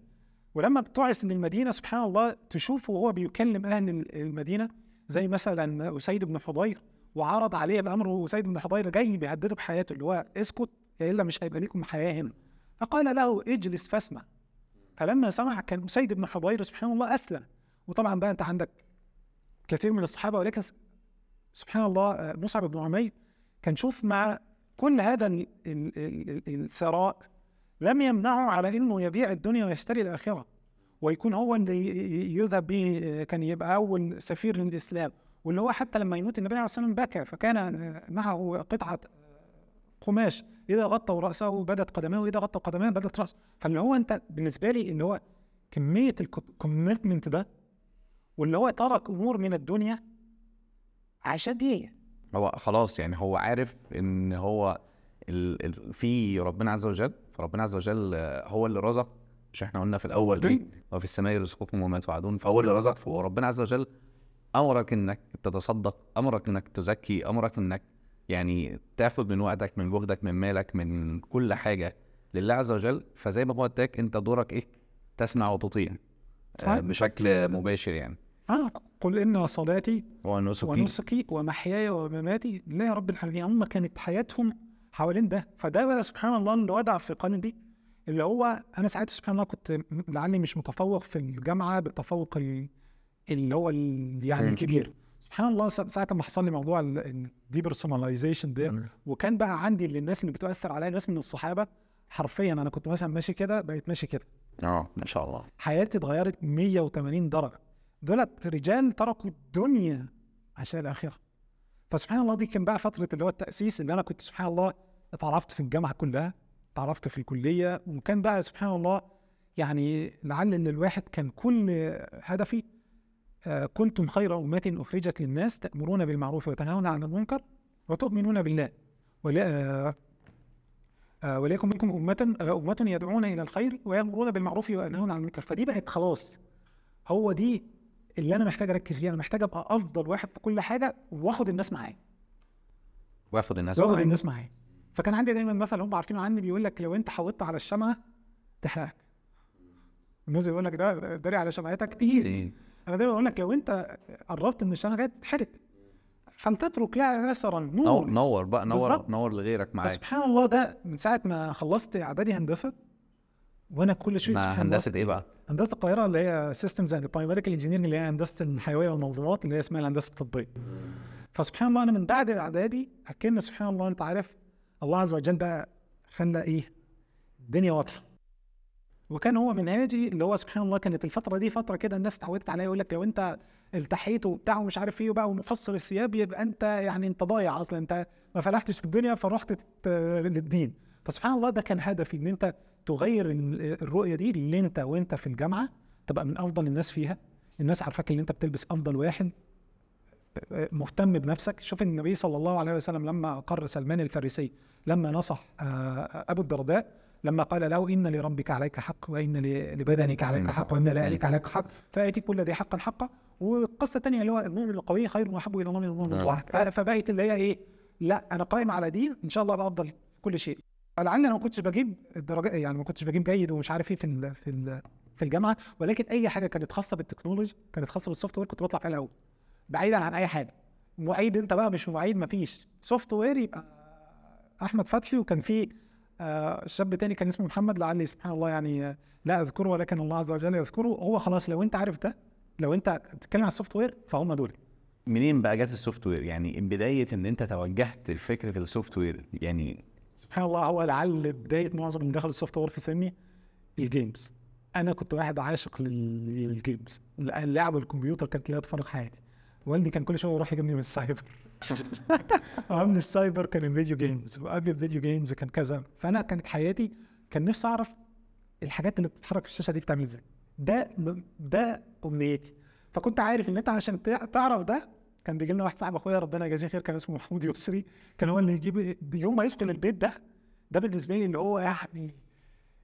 ولما ابتعث للمدينة سبحان الله تشوفه وهو بيكلم أهل المدينة زي مثلا أسيد بن حضير وعرض عليه الأمر وأسيد بن حضير جاي بيهدده بحياته اللي هو اسكت إلا مش هيبقى ليكم حياة هنا. فقال له اجلس فاسمع. فلما سمع كان أسيد بن حضير سبحان الله أسلم. وطبعا بقى أنت عندك كثير من الصحابة ولكن سبحان الله آه، مصعب بن عمير كان شوف مع كل هذا ال- ال- ال- ال- الثراء لم يمنعه على إنه يبيع الدنيا ويشتري الآخرة ويكون هو اللي يذهب به آه، كان يبقى أول سفير للإسلام. واللي هو حتى لما يموت النبي عليه الصلاة والسلام بكى فكان آه، معه قطعة قماش. إذا غطوا رأسه بدت قدماه واذا غطوا قدماه بدت رأسه. فاللي هو أنت بالنسبة لي اللي هو كمية الكوميتمنت ده واللي هو ترك أمور من الدنيا عشان إيه؟ هو خلاص يعني هو عارف إن هو ال... ال... في ربنا عز وجل فربنا عز وجل هو اللي رزق مش إحنا قلنا في الأول دي. وفي السماء يرزقكم وما توعدون فهو اللي رزق فربنا عز وجل أمرك إنك تتصدق أمرك إنك تزكي أمرك إنك يعني تاخد من وقتك من جهدك من مالك من كل حاجة لله عز وجل. فزي ما هو اداك أنت دورك إيه؟ تسمع وتطيع آه، صحيح. بشكل مباشر يعني. آه قل إن صلاتي ونسكي. ونسكي ومحياي ومماتي لله يا رب العالمين. هم كانت حياتهم حوالين ده فده بقى سبحان الله اللي وضع في قلبي اللي هو أنا ساعتها سبحان الله كنت لعلي مش متفوق في الجامعة بالتفوق ال- اللي هو يعني. الكبير. سبحان الله سا- ساعة ما حصل لي موضوع ال depersonalization ده وكان بقى عندي اللي الناس اللي بتؤثر عليا ناس من الصحابة حرفيا أنا كنت مثلا ماشي كده بقيت ماشي كده. آه ما شاء الله. حياتي اتغيرت 180 درجة. دولت رجال تركوا الدنيا عشان الآخرة. فسبحان الله دي كان بقى فترة اللي هو التأسيس اللي أنا كنت سبحان الله اتعرفت في الجامعة كلها اتعرفت في الكلية وكان بقى سبحان الله يعني لعل إن الواحد كان كل هدفي آه، كنتم خير أمة أخرجت للناس تأمرون بالمعروف وتنهون عن المنكر وتؤمنون بالله. ولا آه، آه، وليكن منكم أمة آه، أمة يدعون إلى الخير ويأمرون بالمعروف وينهون عن المنكر. فدي بقت خلاص. هو دي اللي أنا محتاج أركز فيها أنا محتاج أبقى أفضل واحد في كل حاجة وآخد الناس معايا. وآخد الناس معاك. الناس معايا. فكان عندي دايما مثل هم عارفينه عني بيقول لك لو أنت حوطت على الشمعة تحرقك. الناس يقول لك ده داري على شمعتك تقيل. أنا دايما بقول لك لو أنت قربت من الشمعة جاية تتحرق فلتترك لها اثرا نور. نور بقى نور بالظبط. نور لغيرك معاك. سبحان الله ده من ساعة ما خلصت إعدادي هندسة وأنا كل شوية مع هندسة إيه بقى؟ هندسة القاهرة اللي هي systems and biomedical engineering اللي هي هندسة الحيوية والمنظومات اللي هي اسمها الهندسة الطبية. فسبحان الله أنا من بعد الاعدادي أكن سبحان الله أنت عارف الله عز وجل بقى خلى إيه؟ الدنيا واضحة. وكان هو منهاجي اللي هو سبحان الله كانت الفترة دي فترة كده الناس اتعودت عليها يقول لك لو أنت التحيت وبتاع ومش عارف إيه وبقى ومفصل الثياب يبقى أنت يعني أنت ضايع أصلا أنت ما فلحتش في الدنيا فرحت للدين. فسبحان الله ده كان هدفي إن أنت تغير ال- الرؤية دي اللي انت وانت في الجامعة تبقى من أفضل الناس فيها. الناس عارفاك ان انت بتلبس أفضل واحد. مهتم بنفسك. شوف النبي صلى الله عليه وسلم لما أقر سلمان الفارسي لما نصح آه، أبو الدرداء لما قال له إن لربك عليك حق وإن لبدنك عليك حق وإن لأهلك عليك حق فآتي كل ذي حق حقه. والقصة الثانية اللي هو المؤمن القوي خير وأحب إلى الله من المؤمن الضعيف ف- فبقت اللي هي إيه؟ لا أنا قائم على دين إن شاء الله أبقى أفضل. كل شيء. لعل أنا ما كنتش بجيب الدرجات يعني ما كنتش بجيب جيد ومش عارف إيه في ال في ال في الجامعة ولكن أي حاجة كانت خاصة بال technology كانت خاصة بال software كنت بطلع فيها الأول بعيدا عن أي حاجة. معيد أنت بقى مش معيد مفيش software يبقى أحمد فتحي وكان في آه، شاب تاني كان اسمه محمد لعلي سبحان الله يعني لا أذكره ولكن الله عز وجل يذكره. هو خلاص لو أنت عارف ده لو أنت بتتكلم عن ال software فهم دول. منين بقى جت ال software؟ يعني بداية إن أنت توجهت لفكرة ال software يعني سبحان الله هو لعل بدايه معظم اللي دخل ال software في سني ال games أنا كنت واحد عاشق لل- لل games لعب الكمبيوتر كانت لا تفرق حياتي. والدي كان كل شوية يروح يجيبني من السايبر. [laughs] ومن السايبر كان ال video games وقبل ال video games كان كذا. فأنا كانت حياتي كان نفسي أعرف الحاجات اللي بتتحرك في الشاشة دي بتعمل إزاي. ده ده أمنيتي. فكنت عارف إن أنت عشان تع- تعرف ده كان بيجي لنا واحد صاحب أخويا ربنا يجازيه خير كان اسمه محمود يسري. كان هو اللي يجيب يوم ما يدخل البيت ده ده بالنسبة لي اللي هو يعني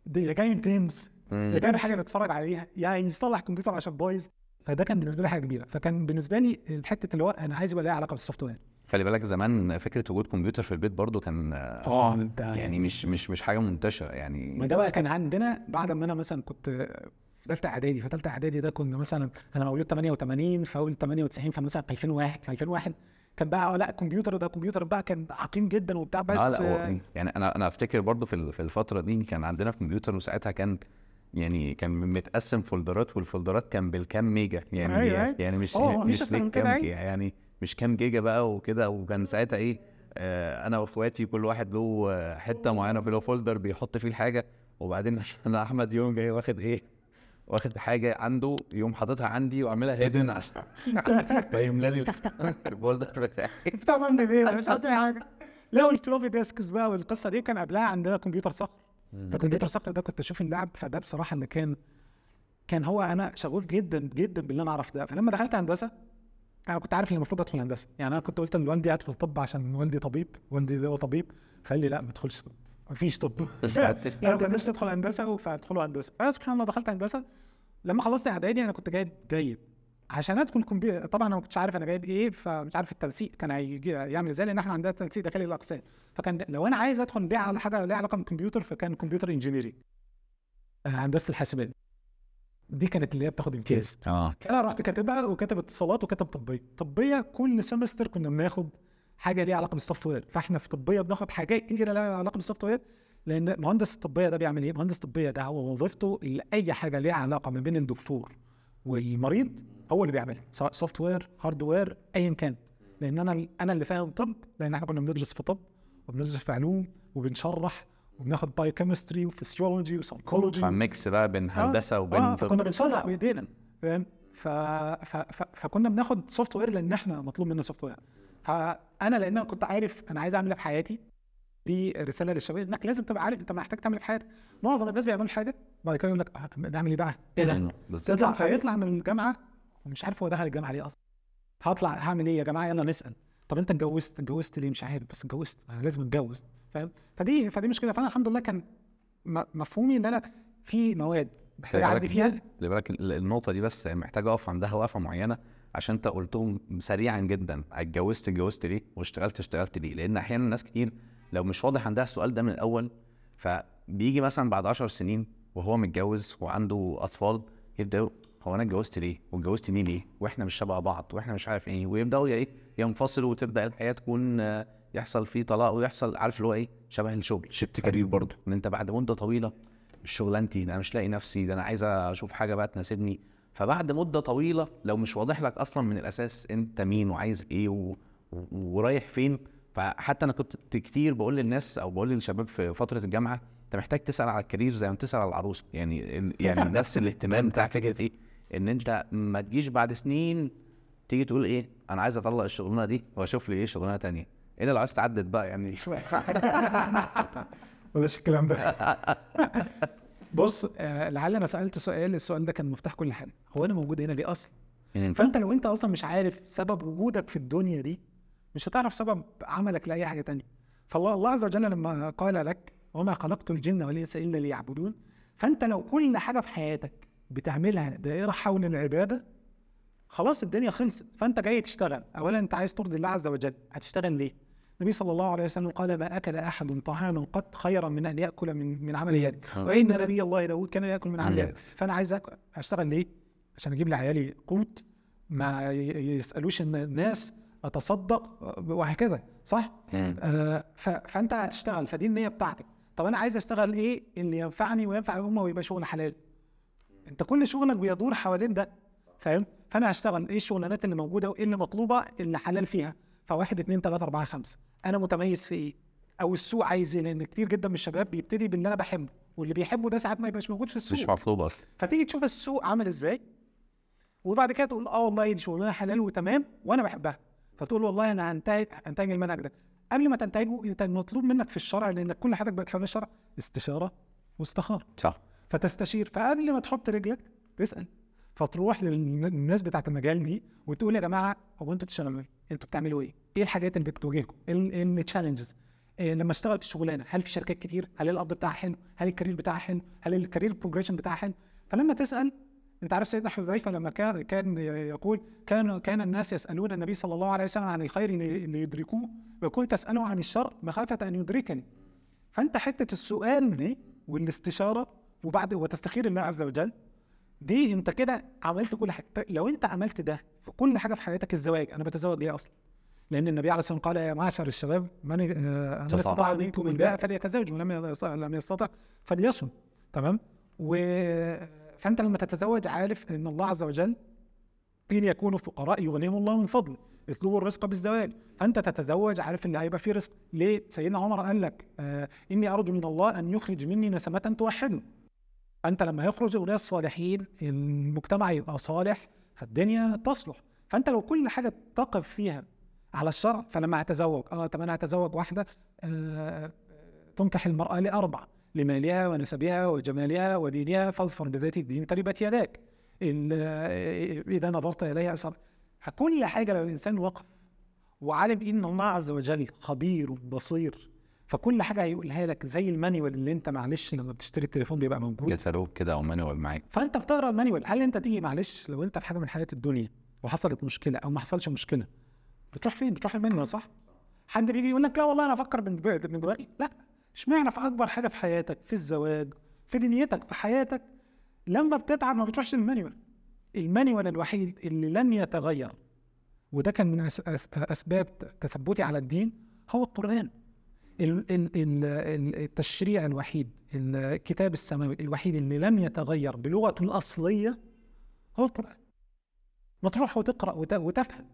ده يا جايب games يا جايب حاجة نتفرج عليها يا يصلح كمبيوتر عشان بايظ فده كان بالنسبة لي حاجة كبيرة. فكان بالنسبة لي الحتة اللي هو أنا عايز يبقى ليها علاقة بال software خلي بالك زمان فكرة وجود كمبيوتر في البيت برضو كان آه يعني مش مش مش حاجة منتشرة ما يعني ده بقى كان عندنا بعد ما أنا مثلا كنت في ثالثه إعدادي في ثالثه إعدادي ده كنا مثلا أنا مولود 88 فاقول 98 فمثلا في 2001 في 2001 كان بقى آه لا كمبيوتر ده كمبيوتر بقى كان عقيم جدا وبتاع بس لا آه، يعني أنا أنا أفتكر برضو في في الفترة دي كان عندنا كمبيوتر وساعتها كان يعني كان متقسم folderات وال folderات كان بالكام ميجا يعني أيوة، أيوة. يعني مش أوه، مفيش مش كده، كام أيوة. يعني مش كام جيجا بقى وكده وكان ساعتها إيه آه أنا وإخواتي كل واحد له حتة معينة في له folder بيحط فيه الحاجة وبعدين [laughs] أحمد يوم جاي واخد إيه واخد حاجة عنده يوم حاططها عندي واعملها hidden عشان فيملى لي ال folder بتاعي. طبعا إيه مش عارف حاجة. لا وال floppy disks بقى والقصة دي كان قبلها عندنا كمبيوتر صخر. الكمبيوتر صخر ده كنت أشوف اللعب فده بصراحة اللي كان كان هو أنا شغوف جدا جدا باللي أنا اعرف ده. فلما دخلت هندسة أنا كنت عارف ان المفروض أدخل هندسة. يعني أنا كنت قلت لوالدي ادخل طب عشان والدي طبيب والدي ده هو طبيب. فقال لي لا ما تدخلش طب. مفيش طب. [laughs] أنا [laughs] كان نفسي أدخل هندسة فأدخلوا هندسة. فسبحان الله دخلت هندسة. لما خلصت إعدادي أنا كنت جايب جيد. عشان أدخل كمبيوتر طبعا أنا ما كنتش عارف أنا جايب إيه فمش عارف التنسيق كان هيجي يعمل إزاي لأن إحنا عندنا تنسيق داخلي الاقسام فكان لو أنا عايز أدخل ليه على حاجة ليها علاقة بالكمبيوتر فكان computer engineering هندسة الحاسبات. دي كانت اللي هي بتاخد امتياز. آه. أنا رحت كاتبها وكاتب اتصالات وكاتب طبية. طبية كل semester كنا بناخد حاجة ليها علاقة بال software. فإحنا في طبية بناخد حاجات كتيرة ليها علاقة بال software لأن مهندس الطبية ده بيعمل إيه؟ مهندس الطبية ده هو وظيفته اللي اي حاجة ليها علاقة ما بين الدكتور والمريض هو اللي بيعملها سواء software hardware ايا كان لأن أنا أنا اللي فاهم طب لأن إحنا كنا بندرس في طب وبندرس في علوم وبنشرح وبناخد biochemistry و physiology و psychology ف mix بقى بين هندسة وبين آه طب. فكنا بنصلح بايدينا فاهم؟ ف... ف... ف... فكنا بناخد software لأن إحنا مطلوب منا سوفت وير فأنا لأن أنا كنت عارف أنا عايز أعمل إيه في حياتي دي رسالة للشباب إنك لازم تبقى عارف أنت محتاج تعمل إيه في حياتك. معظم الناس بيعملوا حاجة بعد كده يقول لك آه، نعمل إيه بقى؟ إيه ده؟ تطلع فيطلع من الجامعة ومش عارف هو دخل الجامعة ليه أصلا. هطلع هعمل إيه يا جماعة؟ يلا نسأل. طب أنت اتجوزت؟ اتجوزت ليه؟ مش عارف بس اتجوزت. أنا لازم أتجوز فاهم؟ فدي فدي مشكلة. فأنا الحمد لله كان مفهومي إن أنا في مواد محتاج أعدي فيها. خلي بالك ال- النقطة دي بس محتاج أقف عندها وقفة معينة. عشان أنت قلتهم سريعا جدا اتجوزت اتجوزت ليه؟ واشتغلت اشتغلت ليه؟ لأن أحيانا ناس كتير لو مش واضح عندها السؤال ده من الأول فبيجي مثلا بعد عشر سنين وهو متجوز وعنده أطفال يبدأوا هو أنا اتجوزت ليه؟ واتجوزت مين ليه؟ وإحنا مش شبه بعض وإحنا مش عارف إيه ويبدأوا إيه؟ ينفصلوا وتبدأ الحياة تكون يحصل فيه طلاق ويحصل عارف اللي هو إيه؟ شبه الشغل. شفت كارير برضه. إن أنت بعد مدة طويلة مش شغلانتي أنا مش لاقي نفسي ده أنا عايز أشوف حاجة بقى تناسبني. فبعد مدة طويلة لو مش واضح لك أصلا من الأساس أنت مين وعايز إيه و... ورايح فين فحتى أنا كنت كتير بقول للناس أو بقول للشباب في فترة الجامعة أنت محتاج تسأل على الكارير زي ما بتسأل على العروسة. يعني يعني نفس الاهتمام بتاع فكره إيه إن أنت ما تجيش بعد سنين تيجي تقول إيه أنا عايز أطلق الشغلانة دي وأشوف لي إيه شغلانة تانية. إلا لو عايز تعدد بقى يعني. [laughs] بلاش الكلام ده. [laughs] بص آه، لعل أنا سألت سؤال السؤال ده كان مفتاح كل حاجة. هو أنا موجود هنا ليه أصلا؟ يعني فأنت لو أنت أصلا مش عارف سبب وجودك في الدنيا دي مش هتعرف سبب عملك لأي حاجة تانية. فالله الله عز وجل لما قال لك وما خلقت الجن والإنس إلا ليعبدون فأنت لو كل حاجة في حياتك بتعملها دائرة حول العبادة خلاص الدنيا خلصت. فأنت جاي تشتغل. اولا أنت عايز ترضي الله عز وجل. هتشتغل ليه؟ النبي صلى الله عليه وسلم قال ما أكل أحد طعاما قط خيرا من أن يأكل من من عمل يده وإن نبي الله داود كان يأكل من عمل يده فأنا عايز أشتغل ليه؟ عشان أجيب لعيالي قوت ما يسألوش الناس أتصدق وهكذا صح؟ آه فأنت هتشتغل فدي النية بتاعتك. طب أنا عايز أشتغل إيه؟ اللي ينفعني وينفع الامه ويبقى شغل حلال. أنت كل شغلك بيدور حوالين ده فاهم؟ فأنا هشتغل إيه الشغلانات اللي موجودة وإيه اللي مطلوبة اللي حلال فيها؟ فواحد اتنين تلاتة أربعة خمسة. أنا متميز في إيه؟ أو السوق عايز إيه؟ لأن كتير جدا من الشباب بيبتدي باللي أنا بحبه واللي بيحبه ده ساعات ما يبقاش موجود في السوق. مش مطلوب أصلا. فتيجي تشوف السوق عامل إزاي وبعد كده تقول آه والله دي شغلانة حلال وتمام وأنا بحبها. فتقول والله أنا هنتهج هنتهج المنهج ده. قبل ما تنتهجه أنت المطلوب منك في الشرع لانك كل حياتك بقت حول الشرع. استشارة واستخاره صح. فتستشير. فقبل ما تحط رجلك تسأل. فتروح للناس بتاعت المجال دي وتقول يا جماعة هو أنتوا بتشتغلوا إيه؟ أنتوا بتعملوا إيه؟ إيه الحاجات اللي بتواجهكم؟ إيه التشالنجز؟ إيه لما اشتغل في الشغلانة هل في شركات كتير؟ هل القبض بتاعها حلو؟ هل ال career بتاعها حلو؟ هل ال career progression بتاعها حلو؟ فلما تسأل انت عارف سيدنا حذيفة لما كان كان يقول كان كان الناس يسألون النبي صلى الله عليه وسلم عن الخير اللي يدركوه وكنت أسأله عن الشر مخافة أن يدركني فأنت حتة السؤال دي والاستشارة وبعد وتستخير الله عز وجل دي انت كده عملت كل حاجة. لو انت عملت ده في كل حاجة في حياتك الزواج أنا بتزوج ليه أصلا؟ لأن النبي عليه الصلاة والسلام قال يا معشر الشباب من آه، استطاع. منكم الباء فليتزوج ولم لم يستطع فليصم. تمام؟ و فأنت لما تتزوج عارف إن الله عز وجل إن يكونوا فقراء يغنيهم الله من فضله اطلبوا الرزق بالزواج فأنت تتزوج عارف إن هيبقى في رزق. ليه؟ سيدنا عمر قال لك آه إني أرجو من الله أن يخرج مني نسمة توحده أنت لما يخرج اناس صالحين المجتمع يبقى صالح فالدنيا تصلح. فأنت لو كل حاجة تقف فيها على الشرع فلما أتزوج آه طب أنا هتزوج واحدة آه تنكح المرأة لاربع لمالها ونسبها وجمالها ودينها فاظفر بذات الدين تربت يداك. آه، إذا نظرت إليها أسر فكل حاجة لو الإنسان وقف وعلم إن الله عز وجل خبير بصير فكل حاجة هيقولها لك زي ال manual اللي انت معلش لما بتشتري التليفون بيبقى موجود. كتالوج كده أو manual معاك. فأنت بتقرأ ال manual هل انت تيجي معلش لو انت في حاجة من حياة الدنيا وحصلت مشكلة أو ما حصلش مشكلة بتروح فين؟ بتروح ال manual صح؟ حد بيجي يقول لك لا والله أنا أفكر من دماغي من دماغي لا اشمعنى في أكبر حاجة في حياتك في الزواج في دنيتك في حياتك لما بتتعب ما بتروحش ال manual. ال manual الوحيد اللي لن يتغير وده كان من أسباب تثبيتي على الدين هو القرآن. ال- ال- ال- ال- التشريع الوحيد الكتاب السماوي الوحيد اللي لم يتغير بلغته الأصلية هو القرآن. ما تروح وتقرأ وت- وتفهم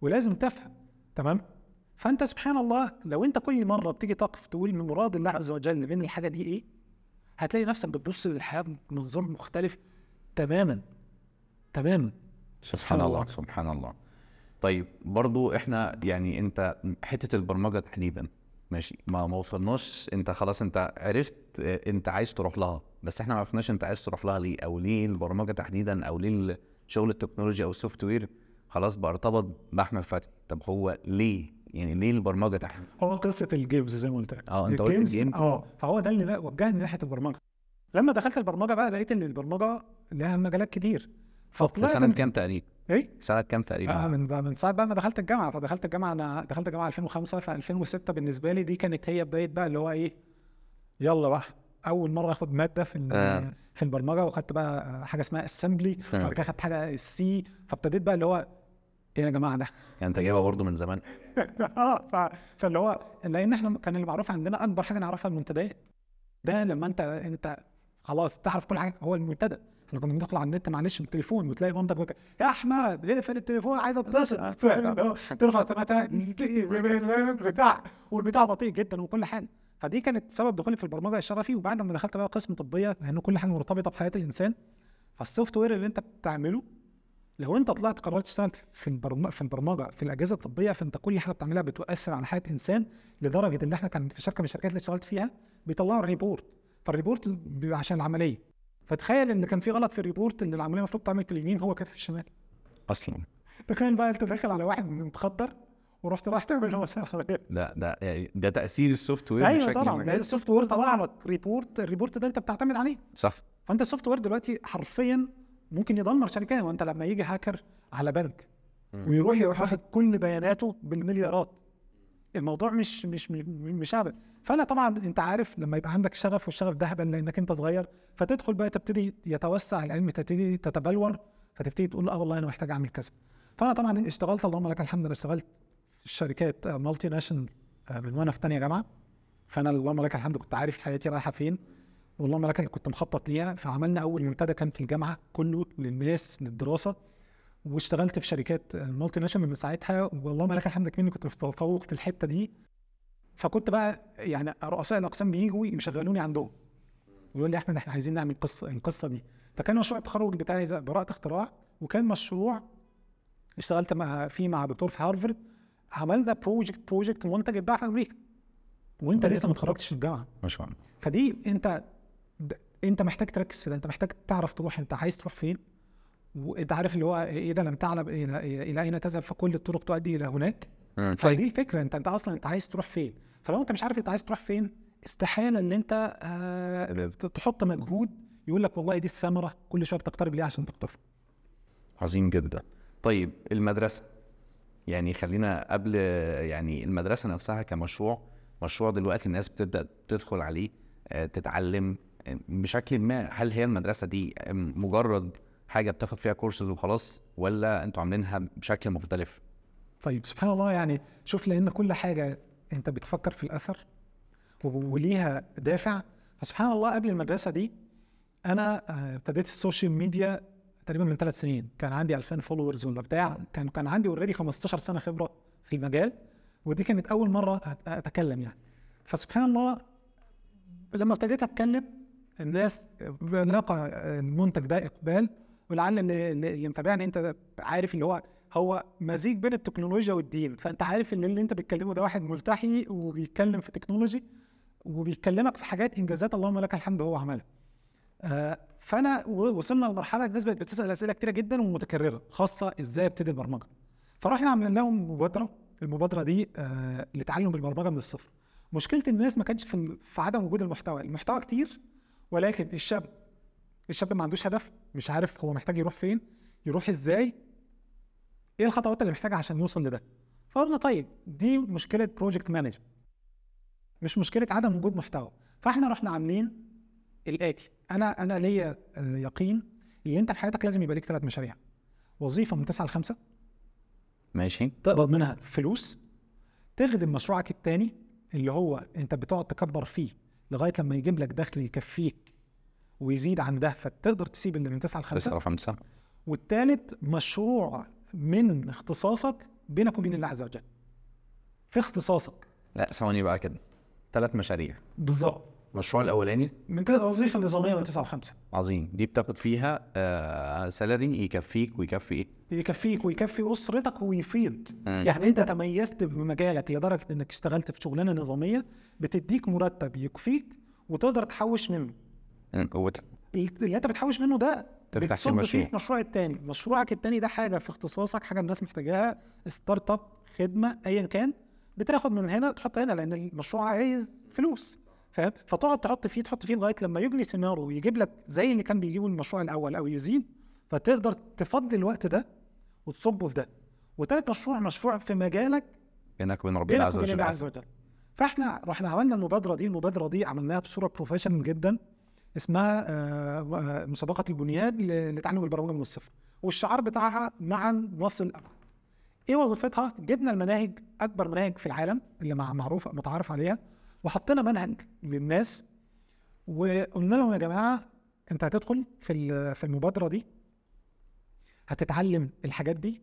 ولازم تفهم تمام؟ فأنت سبحان الله لو أنت كل مرة بتيجي تقف تقول من مراد الله عز وجل من الحاجة دي إيه هتلاقي نفسك بتبص للحياة بمنظور مختلف تماما تماما. سبحان الله. سبحان الله. طيب برضو إحنا يعني أنت حتة البرمجة تحديدا. ماشي. ما ما وصلناش. انت خلاص انت عرفت آه، انت عايز تروح لها. بس إحنا ما عرفناش انت عايز تروح لها ليه أو ليه البرمجة تحديدا أو ليه شغل التكنولوجيا أو ال software خلاص بقى ارتبط بأحمد فتحي. طب هو ليه؟ يعني ليه البرمجة تحديدا؟ هو قصة ال games زي ما قلت لك. آه انت قلت آه فهو ده اللي وجهني ناحية البرمجة. لما دخلت البرمجة بقى لقيت إن البرمجة لها مجالات كتير. فطلعت سنه كام تقريبا؟ إيه؟ سنة كام تقريبا؟ آه من من ساعه بقى ما دخلت الجامعة. فدخلت الجامعة أنا دخلت الجامعة 2005 ف 2006 بالنسبة لي دي كانت هي بداية بقى اللي هو إيه يلا بقى أول مرة آخد مادة في آه. في البرمجة وأخدت بقى حاجة اسمها اسمبلي. وبعد كده خدت حاجة السي فابتديت بقى اللي هو إيه يا جماعة ده؟ يعني أنت جايبها برضه من زمان. [laughs] آه ف... فاللي هو لأن إحنا كان اللي معروف عندنا أكبر حاجة نعرفها المنتديات ده لما أنت أنت خلاص تعرف كل حاجة هو المنتدى. إحنا كنا بندخل على النت معلش بالتليفون وتلاقي مامتك بتقول يا أحمد اقفل التليفون؟ عايز اتصل. ترفع سماعتها بتاع والبتاع بطيء جدا وكل حاجة فدي كانت سبب دخولي في البرمجة الشغفي وبعد ما دخلت بقى قسم طبية لأن كل حاجة مرتبطة بحياة الإنسان. فال software اللي أنت بتعمله لو أنت طلعت قررت تشتغل في البرمجه في البرمجة في الأجهزة الطبية فأنت كل حاجة بتعملها بتؤثر على حياة إنسان لدرجة إن إحنا كان في شركة من الشركات اللي اشتغلت فيها بيطلعوا report. فال report عشان العملية. فتخيل إن كان في غلط في ال report إن العملية المفروض تعمل في اليمين هو كانت في الشمال. أصلا. تخيل بقى أنت داخل على واحد متخدر ورحت رايح تعمل هو عمليه ده ده يعني ده تأثير ال software أيوه طبعا. لأن ال soft ware طلع لك report ال report ده أنت بتعتمد عليه. صح. فأنت ال software دلوقتي حرفيا ممكن يدمر شركات وأنت لما يجي هاكر على بنك ويروح يروح واخد كل بياناته بالمليارات. الموضوع مش مش مش, مش هبل فانا طبعا انت عارف لما يبقى عندك شغف والشغف ده هبل لانك انت صغير فتدخل بقى تبتدي يتوسع العلم تبتدي تتبلور فتبتدي تقول آه والله أنا محتاج أعمل كذا. فأنا طبعا اشتغلت اللهم لك الحمد أنا اشتغلت في شركات multinational من وأنا في ثانية جامعة. فأنا اللهم لك الحمد كنت عارف حياتي رايحة فين واللهم لك كنت مخطط ليها. فعملنا أول منتدى كان في الجامعة كله للناس للدراسة. واشتغلت في شركات multinational من ساعتها واللهم لك الحمد كمان كنت في تفوق في الحتة دي. فكنت بقى يعني رؤساء الأقسام بيجوا يشغلوني عندهم. ويقول لي احمد إحنا عايزين نعمل قصه القصة دي. فكان مشروع التخرج بتاعي براءة اختراع وكان مشروع اشتغلت مع فيه مع دكتور في هارفرد عملنا project project منتج اتباع في أمريكا. وأنت لسه ما اتخرجتش من الجامعة. ما شاء الله. فدي أنت أنت محتاج تركز في ده. أنت محتاج تعرف تروح أنت عايز تروح فين. وأنت عارف اللي هو اذا لم تعلم إلى أين تذهب؟ فكل الطرق تؤدي إلى هناك. فدي الفكرة انت انت أصلا انت عايز تروح فين؟ فلو انت مش عارف انت عايز تروح فين استحالة إن انت آه تحط مجهود يقول لك والله دي الثمرة كل شوية بتقترب ليها عشان تقطفها. عظيم جدا. طيب المدرسة. يعني خلينا قبل يعني المدرسة نفسها كمشروع مشروع دلوقتي الناس بتبدأ تدخل عليه آه، تتعلم آه، بشكل ما. هل هي المدرسة دي آه، مجرد حاجة بتاخد فيها كورسز وخلاص ولا أنتوا عاملينها بشكل مختلف؟ طيب سبحان الله يعني شوف لأن كل حاجة أنت بتفكر في الأثر وليها دافع. فسبحان الله قبل المدرسة دي أنا آه، ابتديت ال social media تقريبا من ثلاث سنين. كان عندي 2000 followers ولا بتاع. كان كان عندي already 15 سنة خبرة في المجال. ودي كانت أول مرة أتكلم يعني. فسبحان الله لما ابتديت أتكلم الناس لقى المنتج ده إقبال. ولعل اللي متابعني أنت عارف اللي هو هو مزيج بين التكنولوجيا والدين. فأنت عارف إن اللي أنت بتكلمه ده واحد ملتحي وبيتكلم في تكنولوجي وبيكلمك في حاجات إنجازات اللهم لك الحمد هو عملها. آه، فأنا وصلنا لمرحلة الناس بقت بتسأل أسئلة كتيرة جدا ومتكررة. خاصة إزاي أبتدي البرمجة؟ فرحنا عملنا لهم مبادرة. المبادرة دي آه، لتعلم البرمجه من الصفر. مشكلة الناس ما كانش في في عدم وجود المحتوى. المحتوى كتير ولكن الشاب الشاب ما عندوش هدف مش عارف هو محتاج يروح فين يروح إزاي إيه الخطوات اللي محتاجها عشان يوصل لده؟ فقلنا طيب دي مشكلة project manager مش مشكلة عدم وجود محتوى. فاحنا رحنا عاملين الاتي أنا أنا ليا آه، يقين إن أنت في حياتك لازم يبقى ليك ثلاث مشاريع. وظيفة من 9 ل 5 ماشي. تقبض منها فلوس. تخدم مشروعك التاني اللي هو أنت بتقعد تكبر فيه لغاية لما يجيب لك دخل يكفيك ويزيد عن ده فتقدر تسيب اللي من 9 ل 5 تسعة خمسة والتالت مشروع من اختصاصك بينك وبين الله عز وجل. في اختصاصك. لا ثواني بقى كده. ثلاث مشاريع. بالظبط. المشروع الأولاني؟ من كده وظيفة نظامية من 9 ل 5 عظيم. دي بتاخد فيها آه سالري يكفيك ويكفي إيه؟ يكفيك ويكفي أسرتك ويفيض مم. يعني أنت تميزت بمجالك لدرجة إنك اشتغلت في شغلانة نظامية بتديك مرتب يكفيك وتقدر تحوش منه. اللي انت بتحوش منه ده تفتح فيه بتصب فيه مشروع. في مشروع التاني. مشروعك التاني ده حاجة في اختصاصك حاجة الناس محتاجاها startup خدمة ايا كان بتاخد من هنا تحط هنا لأن المشروع عايز فلوس فاهم؟ فتقعد تحط فيه تحط فيه لغاية لما يجري سيناريو ويجيب لك زي اللي كان بيجيبه المشروع الأول أو يزيد فتقدر تفضي الوقت ده وتصبه في ده. وتالت مشروع مشروع في مجالك بينك وبين ربنا عز وجل فإحنا رحنا عملنا المبادرة دي المبادرة دي عملناها بصورة بروفيشنال جدا. اسمها آه، مسابقة البنيان لتعلم البرمجة من الصفر. والشعار بتاعها معا نصل الابعد إيه وظيفتها؟ جبنا المناهج أكبر مناهج في العالم اللي مع معروف متعارف عليها وحطينا منهج للناس وقلنا لهم يا جماعة انت هتدخل في في المبادرة دي هتتعلم الحاجات دي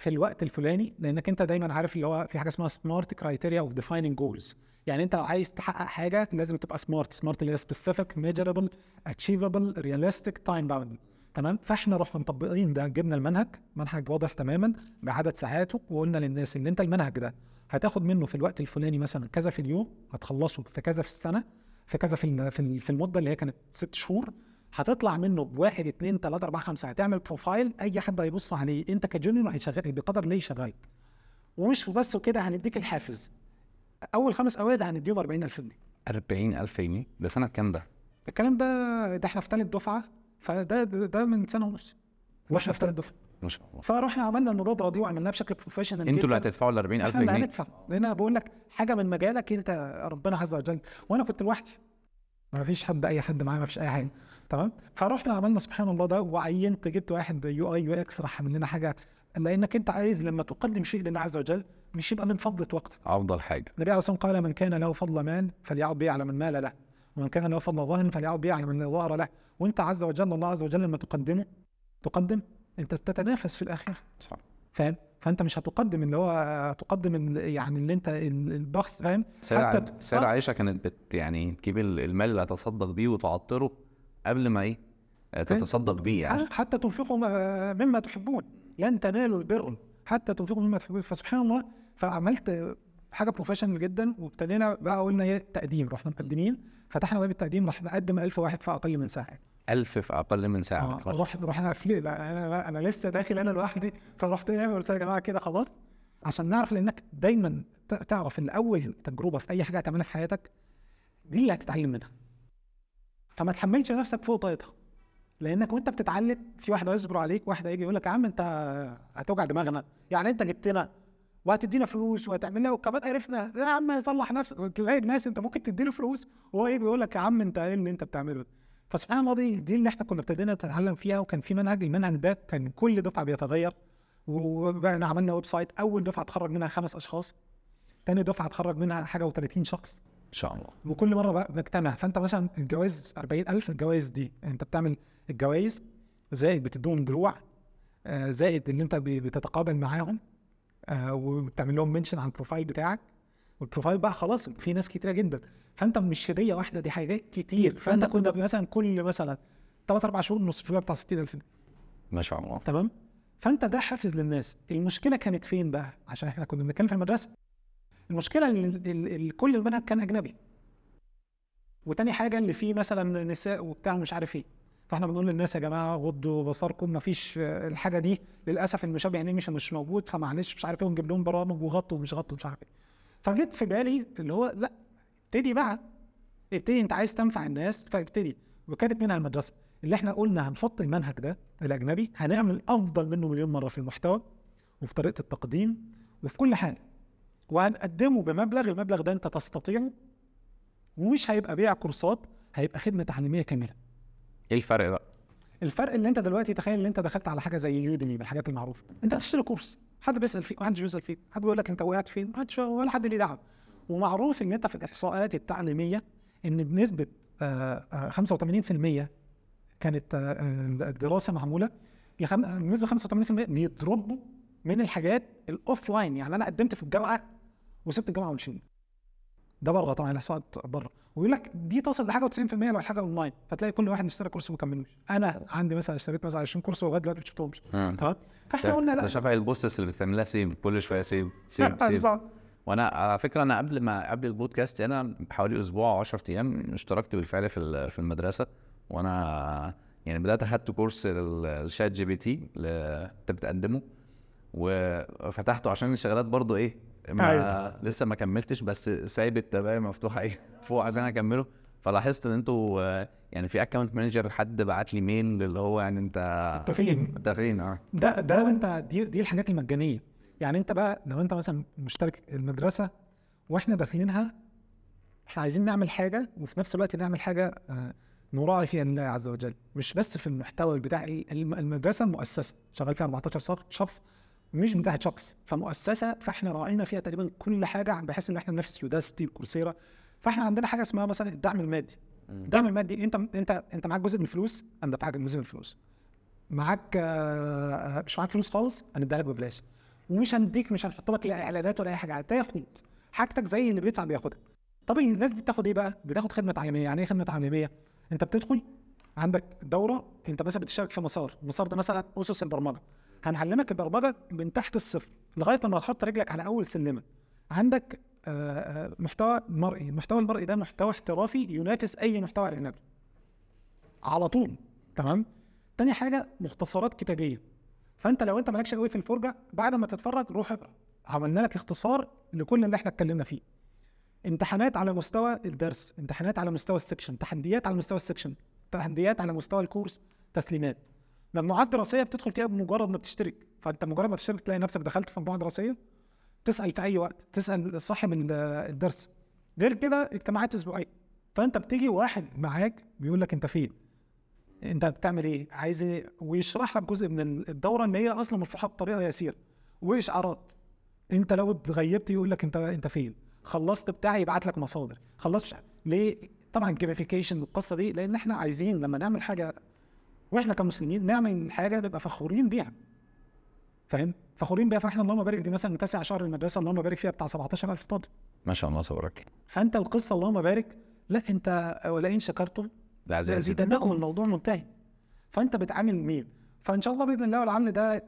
في الوقت الفلاني لأنك أنت دايما عارف اللي هو في حاجة اسمها SMART criteria of defining goals يعني أنت لو عايز تحقق حاجة لازم تبقى smart SMART اللي هي specific measurable achievable realistic time bound تمام؟ فإحنا رحنا مطبقين ده. جبنا المنهج منهج واضح تماما بعدد ساعاته وقلنا للناس إن أنت المنهج ده هتاخد منه في الوقت الفلاني مثلا كذا في اليوم هتخلصه في كذا في السنة في كذا في في المدة اللي هي كانت ست شهور. هتطلع منه بواحد اتنين تلاتة أربعة خمسة هتعمل profile أي حد هيبص عليه أنت ك junior هيشغلك بقدر ليه يشغلك. ومش بس كده هنديك الحافز. أول خمس أوائل هنديهم 40000 جنيه. 40000 جنيه؟ ده سنة كام ده؟ الكلام ده ده إحنا في ثالث دفعة فده ده, ده من سنة ونص. وإحنا في ثالث دفعة. ما شاء الله. فرحنا عملنا المبادره دي وعملناها بشكل professional أنتوا اللي هتدفعوا ال 40000 إحنا اللي جنيه؟ هندفع. لأن أنا بقول لك حاجة من مجالك أنت ربنا عز وجل. وأنا كنت لوحدي. ما فيش حد أي حد معايا ما فيش أي حاجة. تمام؟ فرحنا عملنا سبحان الله ده وعينت جبت واحد UI UX راح عمل لنا حاجة. لانك أنت عايز لما تقدم شيء لله عز وجل مش يبقى من فضله وقتك. أفضل حاجة. النبي عليه الصلاة والسلام قال من كان له فضل مال فليعد به على من لا مال له. ومن كان له فضل ظهر فليعد به على من لا ظهر له. وأنت عز وجل الله عز وجل لما تقدمه تقدم أنت بتتنافس في الاخره صح. فاهم؟ فأنت مش هتقدم اللي هو تقدم يعني اللي أنت ال- البخس فاهم؟ حتى سيدة آه. عائشة كانت بت يعني تجيب ال- المال اللي هتصدق بيه وتعطره. قبل ما إيه آه، تتصدق بيه يعني. حتى تنفقوا مما تحبون. لن تنالوا البر. حتى تنفقوا مما تحبون. فسبحان الله فعملت حاجة بروفيشنال جدا وابتدينا بقى قلنا إيه تقديم. رحنا مقدمين فتحنا باب التقديم راح نقدم 1000 واحد في أقل من ساعة. ألف في أقل من ساعة. آه رحنا رحنا لا أنا أنا لسه داخل أنا لوحدي. فرحت إيه قلت يا جماعة كده خلاص. عشان نعرف لأنك دايما تعرف ان اول تجربة في أي حاجة هتعملها في حياتك دي اللي هتتعلم منها. فما تحملش نفسك فوق طاقتها. لأنك وأنت بتتعلم في واحد هيصبر عليك واحد هيجي يقول لك يا عم أنت هتوجع دماغنا. يعني أنت جبتنا وهتدينا فلوس وهتعمل لنا وكمان عرفنا. يا عم صلح نفسك. تلاقي الناس أنت ممكن تديله فلوس وهو إيه بيقول لك يا عم أنت إيه اللي أنت بتعمله فسبحان الله دي دي اللي إحنا كنا ابتدينا نتعلم فيها وكان في منهج. المنهج ده كان كل دفعة بيتغير. وبقينا عملنا website. أول دفعة اتخرج منها خمس أشخاص. تاني دفعة اتخرج منها حاجة و30 شخص. شاء الله. وكل مرة بقى بنجتمع. فأنت مثلا الجوائز 40000 الجوائز دي أنت بتعمل الجوائز زائد بتديهم دروع آه، زائد إن أنت بتتقابل معاهم آه، وبتعمل لهم mention على ال profile بتاعك. وال profile بقى خلاص في ناس كتيرة جدا. فأنت مش هدية واحدة دي حاجات كتير. فأنت كنا مثلا كل مثلا ثلاث أربع شهور نص فيها بتاع 60000 ما شاء الله. تمام؟ فأنت ده حافز للناس. المشكلة كانت فين بقى؟ عشان إحنا كنا بنتكلم في المدرسة. المشكلة إن ال- ال- ال- كل المنهج كان أجنبي. وتاني حاجة اللي فيه مثلا نساء وبتاع مش عارف إيه. فإحنا بنقول للناس يا جماعة غضوا بصركم مفيش الحاجة دي. للأسف المشابه انيميشن مش موجود. فمعلش مش عارف إيه ونجيب لهم برامج وغطوا ومش غطوا مش عارف إيه. فجيت في بالي اللي هو لأ ابتدي بقى. ابتدي أنت عايز تنفع الناس فابتدي. وكانت منها المدرسة. اللي إحنا قلنا هنحط المنهج ده الأجنبي هنعمل أفضل منه مليون مرة في المحتوى وفي طريقة التقديم وفي كل حاجة. وهنقدمه بمبلغ المبلغ ده انت تستطيعه ومش هيبقى بيع كورسات هيبقى خدمة تعليمية كاملة. إيه الفرق بقى؟ الفرق اللي انت دلوقتي تخيل ان انت دخلت على حاجة زي يوديمي من الحاجات المعروفة. انت هتشتري كورس حد بيسأل فيك محدش بيسأل فيك حد بيقول لك انت وقعت فين؟ محدش ولا حد ليه دعوة. ومعروف ان انت في الإحصاءات التعليمية ان بنسبة آه، آه، 85% كانت آه، آه، الدراسه معمولة. بنسبه 85% بيضربوا من الحاجات ال offline يعني أنا قدمت في الجامعة وسبت الجامعة ومشيت ده بره طبعا الإحصاءات بره. ويقول لك دي تصل لحاجه و90% لو حاجة اونلاين فتلاقي كل واحد اشترى course وما كملوش. أنا عندي مثلا اشتريت مثلا 20 course ولغاية دلوقتي ما شفتهمش. مم. تمام؟ فإحنا قلنا لا. شبه ال posts اللي بتعملها same كل شوية same same same بالظبط. وأنا على فكرة أنا قبل ما قبل البودكاست أنا بحوالي أسبوع أو 10 أيام اشتركت بالفعل في في المدرسة. وأنا يعني بدأت أخدت course ال ChatGPT اللي أنت بتقدمه. وفتحته عشان الشغلات برضو إيه ما أيوة. لسه ما كملتش بس سايب ال tab ية مفتوحه إيه [laughs] فوق عشان أكمله. فلاحظت إن أنتوا يعني في account manager حد بعت لي mail اللي هو يعني أنت أنت فين؟ أنت فين؟ آه. ده ده أنت دي دي الحاجات المجانية. يعني أنت بقى لو أنت مثلا مشترك المدرسة وإحنا داخلينها إحنا عايزين نعمل حاجة وفي نفس الوقت نعمل حاجة آه، نراعي فيها الله عز وجل. مش بس في المحتوى بتاع الم- المدرسة المؤسسه شغال فيها 14 شخص- شخص مش بتاعت شخص فمؤسسة فإحنا راعينا فيها تقريبا كل حاجة بحيث إن إحنا ننافس يوداستي وكورسيرا فإحنا عندنا حاجة اسمها مثلا الدعم المادي. الدعم المادي أنت أنت أنت معاك جزء من الفلوس أنا دافعك جزء من الفلوس معاك آه، مش معاك فلوس خالص هنديها لك ببلاش. ومش هنديك مش هنحط لك لا إعلانات ولا أي حاجة هتاخد حاجتك زي اللي بيدفع بياخدها. طب الناس دي بتاخد إيه بقى؟ بتاخد خدمة تعليمية. يعني إيه خدمة تعليمية؟ أنت بتدخل عندك دورة أنت مثلا بتشترك في مسار. المسار ده مثلا أسس البرمجة. هنعلمك البرمجة من تحت الصفر لغاية لما تحط رجلك على أول سلمة. عندك آه، آه، محتوى مرئي. المحتوى المرئي ده محتوى احترافي ينافس أي محتوى أجنبي. على طول. تمام؟ تاني حاجة مختصرات كتابية. فأنت لو أنت مالكش قوي في الفرجة بعد ما تتفرج روح اقرأ. عملنا لك اختصار لكل اللي إحنا اتكلمنا فيه. امتحانات على مستوى الدرس امتحانات على مستوى ال section تحديات على مستوى ال section تحديات على مستوى ال course تسليمات. مجموعات دراسية بتدخل فيها بمجرد ما بتشترك. فأنت مجرد ما تشترك تلاقي نفسك دخلت في مجموعه دراسية. تسأل في أي وقت تسأل صاحب ال- الدرس. غير كده اجتماعات أسبوعية. فأنت بتيجي واحد معاك بيقول لك أنت فين؟ أنت بتعمل إيه؟ عايز إيه؟ ويشرح لك جزء من الدورة اللي هي أصلا مشروحه بطريقه يسيرة. وإشعارات. أنت لو اتغيبت يقول لك أنت أنت فين؟ خلصت بتاعي يبعت لك مصادر. خلصت. ليه؟ طبعا جيميفيكيشن والقصة دي لأن إحنا عايزين لما نعمل حاجة وإحنا كمسلمين نعمل حاجة نبقى فخورين بيها. فاهم؟ فخورين بيها. فاحنا اللهم بارك. دي مثلا تسع شهر المدرسة اللهم بارك فيها بتاع 17000 طالب. ما شاء الله تبارك. فأنت القصة اللهم بارك. لا أنت ولئن شكرتم لأزيدنكم الموضوع منتهي. فأنت بتعامل مين؟ فإن شاء الله بإذن الله والعمل ده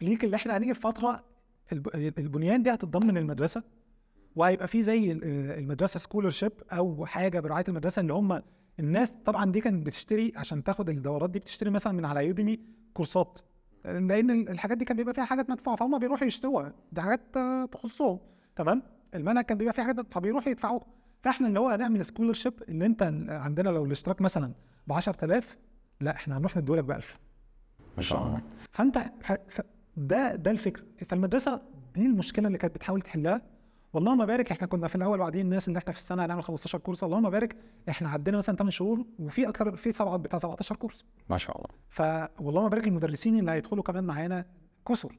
ليك اللي إحنا هنيجي في فترة الب- البنيان دي هتتضمن المدرسة وهيبقى في زي ال- المدرسة scholarship أو حاجة برعاية المدرسة اللي هم الناس طبعا دي كانت بتشتري عشان تاخد الدورات دي بتشتري مثلا من على يوديمي كورسات لأن ال- الحاجات دي كان بيبقى فيها حاجات مدفوعة فهم بيروحوا يشتروها. دي حاجات تخصهم. تمام؟ المنهج كان بيبقى فيه حاجات فبيروحوا يدفعوها. فإحنا اللي هو هنعمل scholarship إن أنت عندنا لو الاشتراك مثلا ب 10000 لا إحنا هنروح نديهولك ب 1000 ما شاء الله. فأنت. ده ده الفكر فالمدرسة دي المشكلة اللي كانت بتحاول تحلها. واللهم بارك إحنا كنا في الأول واعدين الناس إن إحنا في السنة هنعمل 15 كورس. اللهم بارك إحنا عدينا مثلا 8 شهور وفي أكتر في سبعة بتاع 17 كورس. ما شاء الله. ف واللهم بارك المدرسين اللي هيدخلوا كمان معانا كثر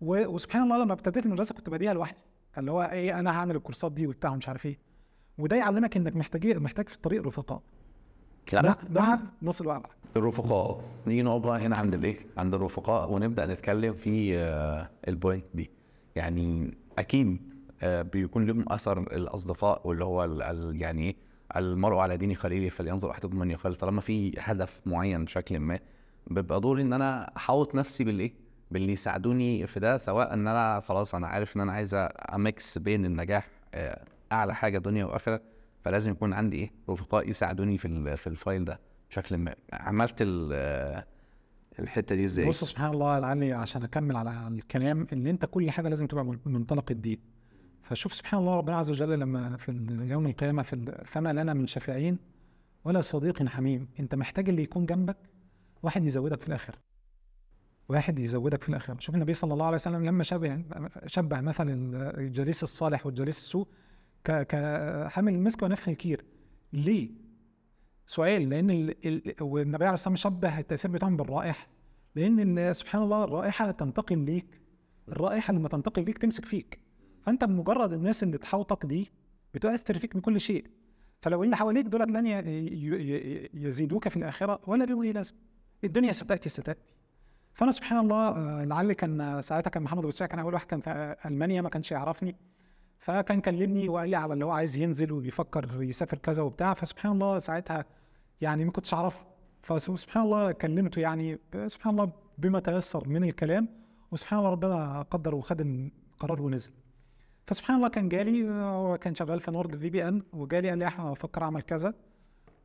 و... وسبحان الله لما ابتديت المدرسة كنت بديها لوحدي. اللي هو إيه أنا هعمل الكورسات دي وبتاع ومش عارف إيه. وده يعلمك إنك محتاج محتاج في الطريق رفقاء. لا مع مع نص الوعي الرفقاء. نيجي نقعد بقى هنا عند الإيه؟ عند الرفقاء ونبدأ نتكلم في آه، البوينت دي. يعني أكيد بيكون لهم أثر الأصدقاء واللي هو يعني إيه المرء على دين خليله فلينظر أحدكم من يخالف. طالما في هدف معين بشكل ما بيبقى دوري إن أنا احوط نفسي بالايه باللي يساعدوني في ده سواء إن أنا خلاص أنا عارف إن أنا عايز أميكس بين النجاح آه، أعلى حاجة دنيا وآخرة فلازم يكون عندي إيه رفقاء يساعدوني في في الفايل ده بشكل ما. عملت آه، الحتة دي إزاي؟ بص سبحان الله لعلي عشان أكمل على الكلام إن أنت كل حاجة لازم تبقى من منطلق الدين. فشوف سبحان الله ربنا عز وجل لما في يوم القيامة في فما لنا من شفيعين ولا صديق حميم. انت محتاج اللي يكون جنبك واحد يزودك في الاخره واحد يزودك في الاخره شوف النبي صلى الله عليه وسلم لما شبه شبه مثل الجليس الصالح والجليس السوء كحامل المسك ونفخ الكير. ليه؟ سؤال لأن ال... ال... والنبي عليه الصلاة والسلام شبه التأثير بتاعهم بالرائحة. لأن سبحان الله الرائحة تنتقل ليك. الرائحة لما تنتقل ليك تمسك فيك. فانت بمجرد الناس اللي تحوطك دي بتؤثر فيك بكل شيء. فلو اللي حواليك دولت لن يزيدوك في الآخرة ولا بهم لازم الدنيا ستأتي ستأتي. فأنا سبحان الله آه، لعلي كان ساعتها كان محمد أبو كان أول واحد كان في ألمانيا ما كانش يعرفني. فكان كلمني وقال لي على اللي هو عايز ينزل وبيفكر يسافر كذا وبتاع. فسبحان الله ساعتها يعني ما كنتش اعرفه فسبحان الله كلمته يعني سبحان الله بما تيسر من الكلام. وسبحان الله ربنا قدر وخد القرار ونزل. فسبحان الله كان جالي هو كان شغال في NordVPN وجالي قال لي إحنا بفكر أعمل كذا.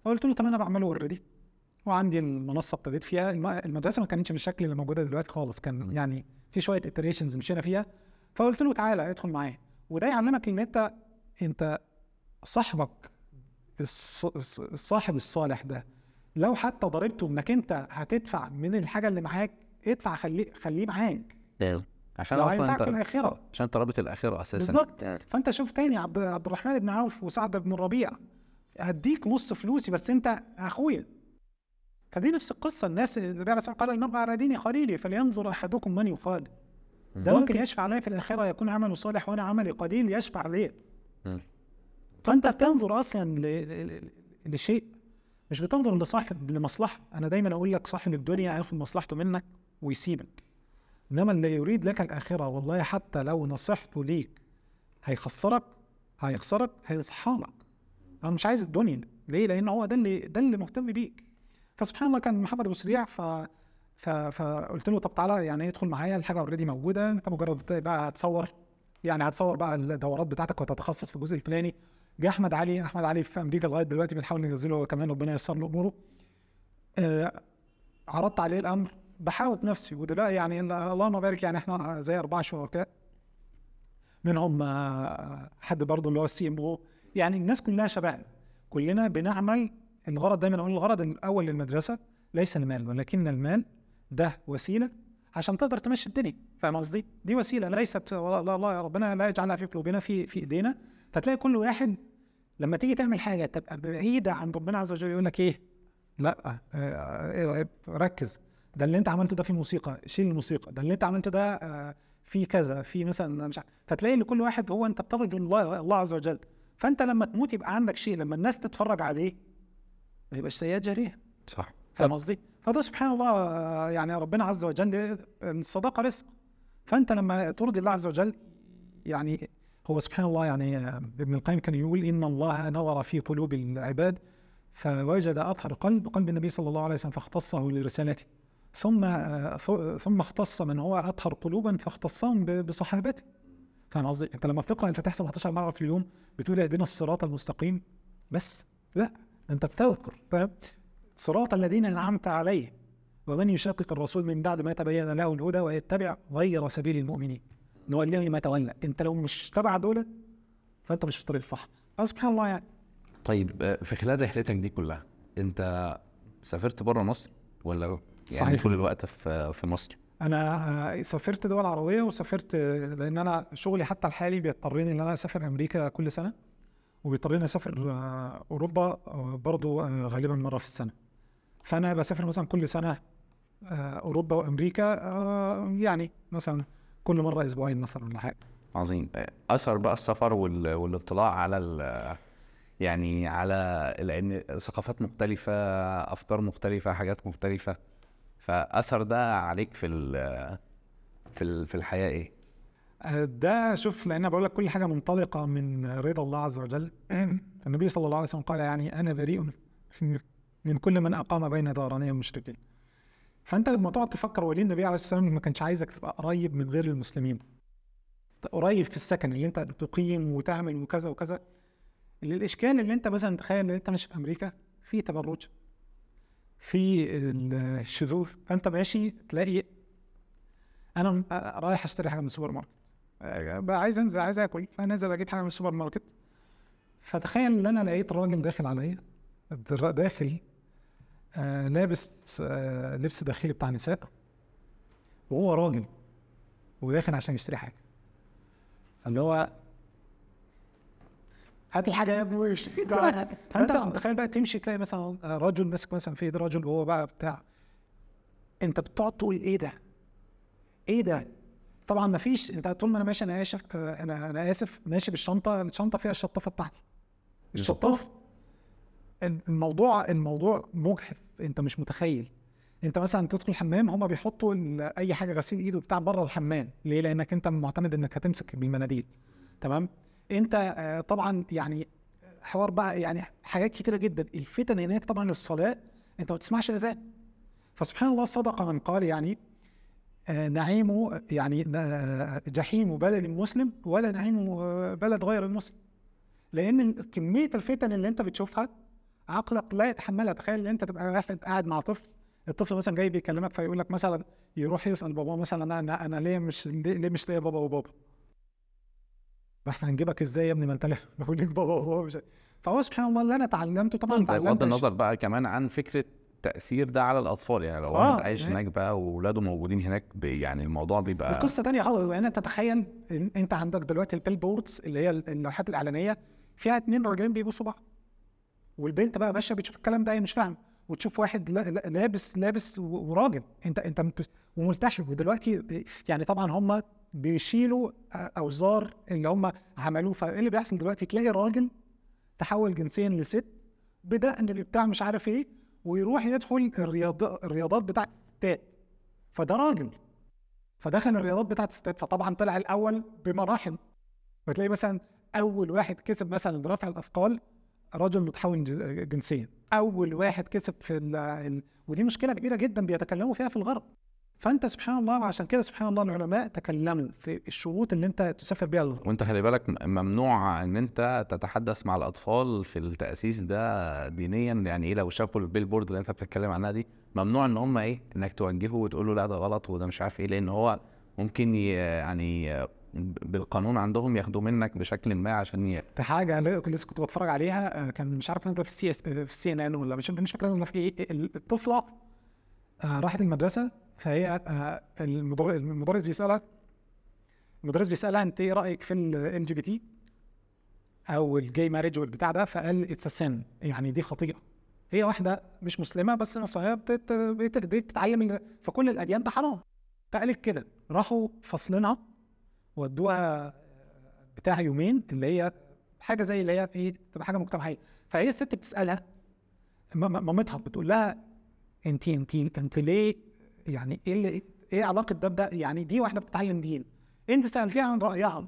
فقلت له طب أنا بعمله already وعندي المنصة ابتديت فيها. الم- المدرسة ما كانتش بالشكل اللي موجودة دلوقتي خالص. كان يعني في شوية iterations مشينا فيها. فقلت له تعالى ادخل معايا. وده يعلمك إن أنت أنت صاحبك الص- الص- الصاحب الصالح ده لو حتى ضربته إنك أنت هتدفع من الحاجة اللي معاك ادفع خليه خليه معاك. عشان لو أصلا أنت الاخره عشان أنت رابط الاخره أساسا. بالظبط. فأنت شوف تاني عبد عبد الرحمن بن عوف وسعد بن الربيع هديك نص فلوسي بس أنت اخويا فدي نفس القصة. الناس النبي عليه قال المرء على دين خليله فلينظر أحدكم من يخال ده ممكن يشفع علي في الاخره يكون عمله صالح وأنا عملي قليل يشفع مم. فأنت بتنظر أصلا ل- ل- ل- لشيء. مش بتنظر لصاحب لمصلحة. أنا دايما أقول لك صاحب الدنيا هياخد مصلحته منك ويسيبك. إنما اللي يريد لك الآخرة والله حتى لو نصيحته ليك هيخسرك هيخسرك هيصحالك أنا مش عايز الدنيا ليه؟ لأن هو ده اللي ده اللي مهتم بيك. فسبحان الله كان محمد أبو سريع ف ف فقلت له طب تعالى يعني ادخل معايا الحاجة اوريدي موجودة. أنت مجرد بقى هتصور يعني هتصور بقى الدورات بتاعتك وتتخصص في الجزء الفلاني. جه أحمد علي أحمد علي في أمريكا لغاية دلوقتي بنحاول ننزله كمان ربنا ييسر له أموره. آه عرضت عليه الأمر. بحاول نفسي ودلوقتي يعني اللهم بارك يعني إحنا زي أربع شركاء. منهم آه، حد برضه اللي هو السي إم أو. يعني الناس كلها شباب كلنا بنعمل الغرض دايما أقول الغرض الأول للمدرسة ليس المال ولكن المال ده وسيلة عشان تقدر تمشي الدنيا. فاهم قصدي؟ دي وسيلة ليست لا لا يا ربنا لا يجعلها في قلوبنا في في إيدينا. فتلاقي كل واحد لما تيجي تعمل حاجة تبقى بعيدة عن ربنا عز وجل يقول لك إيه؟ لا آه، آه، ركز. ده اللي انت عملته ده في موسيقى شيل الموسيقى. ده اللي انت عملته ده آه، في كذا في مثلا مش عارف فتلاقي إن كل واحد هو أنت بترجو الله الله عز وجل. فأنت لما تموت يبقى عندك شيء لما الناس تتفرج عليه ما يبقاش سيئات جاريه صح. فاهم قصدي؟ فده سبحان الله آه، يعني ربنا عز وجل الصداقه رزق فأنت لما ترضي الله عز وجل يعني هو سبحان الله يعني آه، ابن القيم كان يقول إن الله نظر في قلوب العباد فوجد أطهر قلب قلب النبي صلى الله عليه وسلم فاختصه لرسالته. ثم آه، ثم اختص من هو أطهر قلوبا فاختصهم بصحابته. فاهم قصدي؟ أنت لما بتقرأ الفاتحة 17 مرة في اليوم بتقول اهدنا الصراط المستقيم. بس لا أنت بتذكر فاهم؟ صراط الذين أنعمت عليهم. ومن يشاقق الرسول من بعد ما تبين له الهدى ويتبع غير سبيل المؤمنين. نوليه ما تولى. أنت لو مش تبع دول فأنت مش في الطريق الصح. سبحان الله يعني. طيب آه، في خلال رحلتك دي كلها أنت سافرت بره مصر ولا يعني صحيح. طول الوقت في في مصر. أنا آه، سافرت دول عربية وسافرت لأن أنا شغلي حتى الحالي بيضطرني إن أنا أسافر أمريكا كل سنة وبيضطرني أسافر آه، أوروبا آه، برضو غالبا مرة في السنة. فأنا بسافر مثلا كل سنة أوروبا وأمريكا يعني مثلا كل مرة أسبوعين مثلا ولا حاجة. عظيم. أثر بقى السفر وال... والاطلاع على ال... يعني على لأن ثقافات مختلفة أفكار مختلفة حاجات مختلفة. فأثر ده عليك في ال... في ال... في الحياة إيه؟ آه، ده شوف لأن بقول لك كل حاجة منطلقة من رضا الله عز وجل. [clears throat] النبي صلى الله عليه وسلم قال يعني أنا بريء من كل من أقام بين ظهراني المشركين فأنت لما تقعد تفكر وليه النبي عليه الصلاه والسلام ما كانش عايزك تبقى قريب من غير المسلمين. قريب في السكن اللي أنت تقيم وتعمل وكذا وكذا. الإشكال اللي أنت مثلا تخيل إن أنت ماشي في أمريكا في تبرج. في الشذوذ فأنت ماشي تلاقي أنا رايح أشتري حاجة من السوبر ماركت. آه، بقى عايز أنزل عايز آكل فنازل أجيب حاجة من السوبر ماركت. فتخيل إن أنا لقيت راجل داخل عليا داخل آه لابس آه لبس داخلي بتاع نساء وهو راجل وداخل عشان يشتري حاجة. اللي هو هات الحاجة. يا ابني وش [laughs] فانت متخيل بقى تمشي تلاقي مثلا رجل ماسك مثلا في إيد رجل وهو بقى بتاع. أنت بتقعد تقول إيه ده؟ إيه ده؟ طبعا ما فيش. أنت طول ما أنا ماشي أنا آسف أنا أنا آسف. ماشي بالشنطة الشنطة فيها الشطافة بتاعتي. الشطافة؟ الموضوع الموضوع مجحف. أنت مش متخيل. أنت مثلا تدخل الحمام هما بيحطوا ال- أي حاجة غسيل إيد وبتاع بره الحمام. ليه؟ لأنك أنت معتمد إنك هتمسك بالمناديل. تمام؟ انت آه، طبعا يعني حوار بقى يعني حاجات كتيرة جدا. الفتن هناك طبعا الصلاه انت ما بتسمعش الأذان. فسبحان الله صدق من قال يعني آه، نعيم يعني آه، جحيم بلد مسلم ولا نعيم بلد غير المسلم. لأن كمية الفتن اللي انت بتشوفها عقلك لا يتحملها. تخيل إن انت تبقى واحد قاعد مع طفل الطفل مثلا جاي بيكلمك فيقول لك مثلا يروح يسأل باباه مثلا أنا أنا, ليه مش ليه مش ليا بابا وبابا؟ فاحنا هنجيبك إزاي يا ابني؟ ما انت [laughs] لك بابا وبابا مش فهو سبحان الله اللي أنا اتعلمته طبعا طيب بغض النظر بقى كمان عن فكرة تأثير ده على الأطفال يعني لو آه، واحد عايش يعني- هناك بقى واولاده موجودين هناك يعني الموضوع بيبقى القصة تانية خالص يعني أنت تخيل إن أنت عندك دلوقتي ال billboards اللي هي اللوحات الإعلانية فيها اتنين راجلين بيبصوا بعض. والبنت بقى ماشيه بتشوف الكلام ده هي مش فاهم وتشوف واحد لا- لا- لابس لابس وراجل. انت أنت وملتحي ودلوقتي يعني طبعا هم بيشيلوا أوزار اللي هم عملوه. فإيه اللي بيحصل دلوقتي؟ تلاقي راجل تحول جنسيا لست بدقن اللي بتاع مش عارف إيه ويروح يدخل الرياض الرياضات بتاعت الستات. فده راجل. فدخل الرياضات بتاعت الستات فطبعا طلع الأول بمراحل. فتلاقي مثلا أول واحد كسب مثلا رفع الأثقال رجل متحول جنسيا. أول واحد كسب في ال ودي مشكلة كبيرة جدا بيتكلموا فيها في الغرب. فأنت سبحان الله وعشان كده سبحان الله العلماء تكلموا في الشروط اللي أنت تسافر بيها للغرب وأنت خلي بالك ممنوع إن أنت تتحدث مع الأطفال في التأسيس ده دينيا. يعني إيه؟ لو شافوا ال billboard اللي أنت بتتكلم عنها دي ممنوع إن هم إيه؟ إنك توجهه وتقول له لأ ده غلط وده مش عارف إيه. لأن هو ممكن يعني بالقانون عندهم ياخدوه منك بشكل ما عشان ي... في حاجة أنا لسه كنت بتفرج عليها آه، كان مش عارف نازلة في السي إس في السي إن إن ولا مش مش فاكر نازلة في إيه الطفلة آه، راحت المدرسة فهي آه، المدر- المدرس بيسالها المدرس بيسألها أنت إيه رأيك في ال LGBT أو ال gay marriage والبتاع ده؟ فقال it's sin يعني دي خطيئة. هي واحدة مش مسلمة بس بت- بتتعلم فكل الأديان ده حرام. فقالت كده. راحوا فصلنا ودوها بتاع يومين اللي هي حاجة زي اللي هي في تبقى حاجة مجتمعية. فهي الست بتسألها مامتها بتقول لها انت انت انت ليه يعني إيه اللي إيه علاقة ده بده يعني دي واحدة بتتعلم دين أنت سألتيها عن رأيها.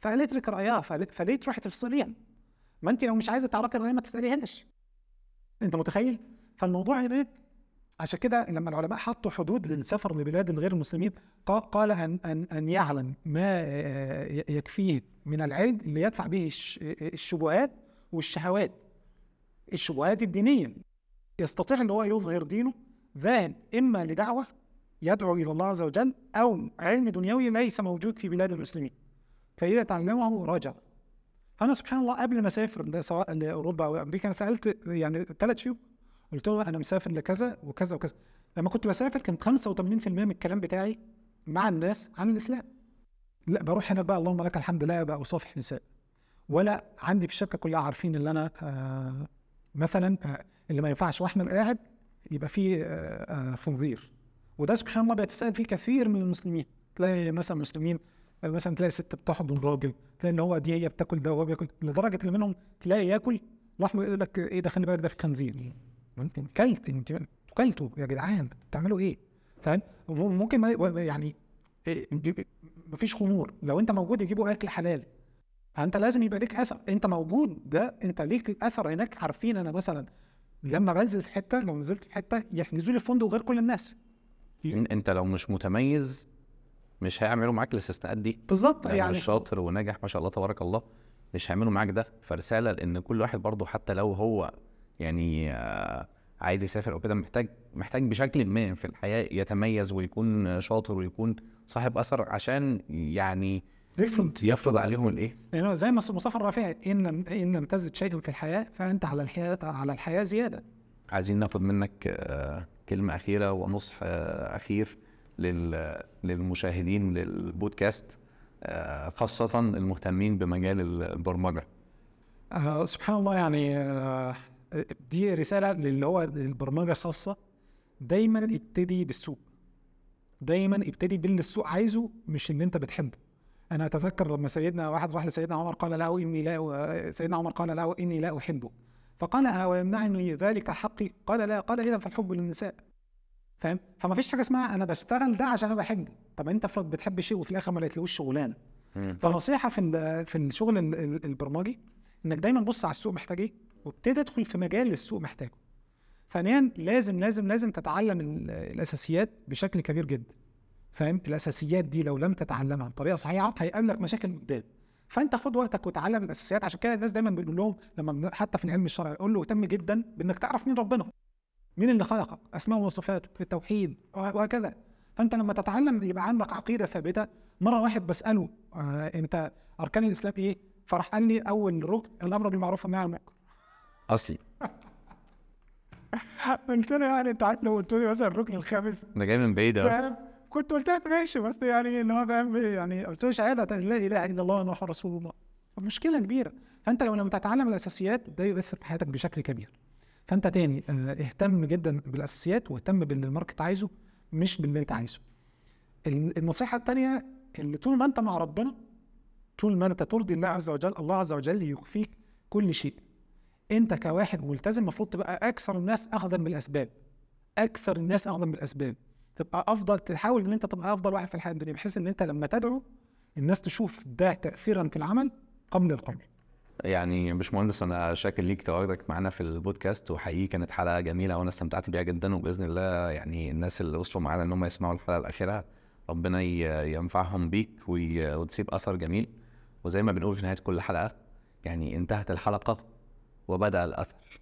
فقالت لك رأيها. فليه تروحي تفصليها ما أنت لو مش عايزة تعرفي الرأي ما تسأليهاش. أنت متخيل؟ فالموضوع هناك عشان كده لما العلماء حطوا حدود للسفر لبلاد الغير المسلمين قا- قال ان ان أن يعلم ما يكفيه من العلم اللي يدفع به الش- الشبهات والشهوات. الشبهات الدينية. يستطيع إن هو يظهر دينه ذاهب إما لدعوة يدعو إلى الله عز وجل أو علم دنيوي ليس موجود في بلاد المسلمين. فاذا تعلمه رجع فانا سبحان الله قبل ما أسافر ل- سواء لأوروبا أو أمريكا أنا سألت يعني ثلاث شيوخ. قلت له أنا مسافر لكذا وكذا وكذا. لما كنت بسافر كان 85% من الكلام بتاعي مع الناس عن الإسلام. لا بروح هنا بقى اللهم لك الحمد لا بقى أصافح نساء. ولا عندي في الشركة كلها عارفين ان أنا آه مثلا آه اللي ما ينفعش. وإحنا قاعد يبقى فيه آه آه خنزير وده سبحان الله بيتساءل فيه كثير من المسلمين. تلاقي مثلا مسلمين آه، مثلا تلاقي ست بتحضن راجل تلاقي إن هو دي هي بتاكل ده وهو بياكل. لدرجة إن منهم تلاقي ياكل لحمه يقول لك إيه ده خلي بالك ده في خنزير. انت كلت أنت كلتوا يا جدعان. بتعملوا إيه؟ فاهم؟ ممكن ما يعني مفيش خمور. لو أنت موجود يجيبوا أكل حلال. فأنت لازم يبقى ليك أثر. أنت موجود ده أنت ليك أثر هناك. عارفين أنا مثلا لما بنزل في حتة لو نزلت في حتة يحجزوا لي فندق غير كل الناس. أنت لو مش متميز مش هيعملوا معاك الاستثناءات دي. بالظبط يعني يعني مش شاطر وناجح ما شاء الله تبارك الله. مش هيعملوا معاك ده. فرسالة لإن كل واحد برضه حتى لو هو يعني آه، عايز يسافر أو كده محتاج محتاج بشكل ما في الحياة يتميز ويكون شاطر ويكون صاحب أثر عشان يعني ديفرنت يفرض عليهم الإيه؟ يعني زي ما مصطفى الرافعي إن لم إن لم تزد شيئا في الحياة فأنت على الحياة على الحياة زيادة. عايزين ناخد منك آه، كلمة أخيرة ونصح آه، أخير لل- للمشاهدين للبودكاست آه، خاصة المهتمين بمجال البرمجة. آه سبحان الله يعني آه دي رسالة للي هو البرمجة خاصة. دايما ابتدي بالسوق. دايما ابتدي باللي السوق عايزه مش اللي أنت بتحبه. أنا أتذكر لما سيدنا واحد راح لسيدنا عمر قال له إني لا سيدنا عمر قال له إني لا احبه فقال أه ويمنعني ذلك حقي. قال لا قال اذا فالحب للنساء. فاهم؟ فما فيش حاجة اسمها أنا بشتغل ده عشان أنا بحبه. طب أنت افرض بتحب شيء وفي الآخر ما لقيتلوش شغلانة. فنصيحة في في الشغل ال- ال- البرمجي إنك دايما بص على السوق محتاج إيه؟ وابتدي ادخل في مجال السوق محتاجه. ثانيا لازم لازم لازم تتعلم ال- الأساسيات بشكل كبير جدا. فاهم الأساسيات دي لو لم تتعلمها بطريقه صحيحة هيقابلك مشاكل قدام فأنت خد وقتك وتعلم الأساسيات. عشان كده الناس دايما بنقول لهم لما حتى في العلم الشرعي قول له اهتم جدا بإنك تعرف مين ربنا. مين اللي خلقك؟ أسماء وصفاته في التوحيد وه- وهكذا. فأنت لما تتعلم يبقى عندك عقيدة ثابتة. مرة واحد بسأله آه أنت أركان الإسلام إيه؟ فراح قال لي أول ركن الأمر بالمعروف والنهي عن المنكر. أصلي. [laughs] قلت له يعني أنت عارف لو قلت لي مثلا الركن الخامس. ده جاي من بعيد كنت قلت لك ماشي بس يعني اللي هو فاهم يعني قلت له شهادة لا إله إلا الله وانه رسول الله. مشكلة كبيرة. فأنت لو لم تتعلم الأساسيات ده يؤثر في حياتك بشكل كبير. فأنت تاني آه، اهتم جدا بالأساسيات واهتم باللي الماركت عايزه مش باللي أنت عايزه. ال- النصيحة التانية اللي طول ما أنت مع ربنا طول ما أنت ترضي الله عز وجل الله عز وجل يكفيك كل شيء. أنت كواحد ملتزم المفروض تبقى أكثر الناس اخذا بالأسباب. أكثر الناس اخذا بالأسباب. تبقى أفضل تحاول إن أنت تبقى أفضل واحد في الحياة الدنيا بحيث إن أنت لما تدعو الناس تشوف ده تاثيرا في العمل قبل القول يعني باشمهندس أنا شاكر ليك تواجدك معانا في البودكاست وحقيقي كانت حلقة جميلة وأنا استمتعت بيها جدا وبإذن الله يعني الناس اللي وصلوا معانا إن هم يسمعوا الحلقة الأخيرة ربنا ينفعهم بيك وتسيب أثر جميل. وزي ما بنقول في نهاية كل حلقة يعني انتهت الحلقة وبدأ الأثر.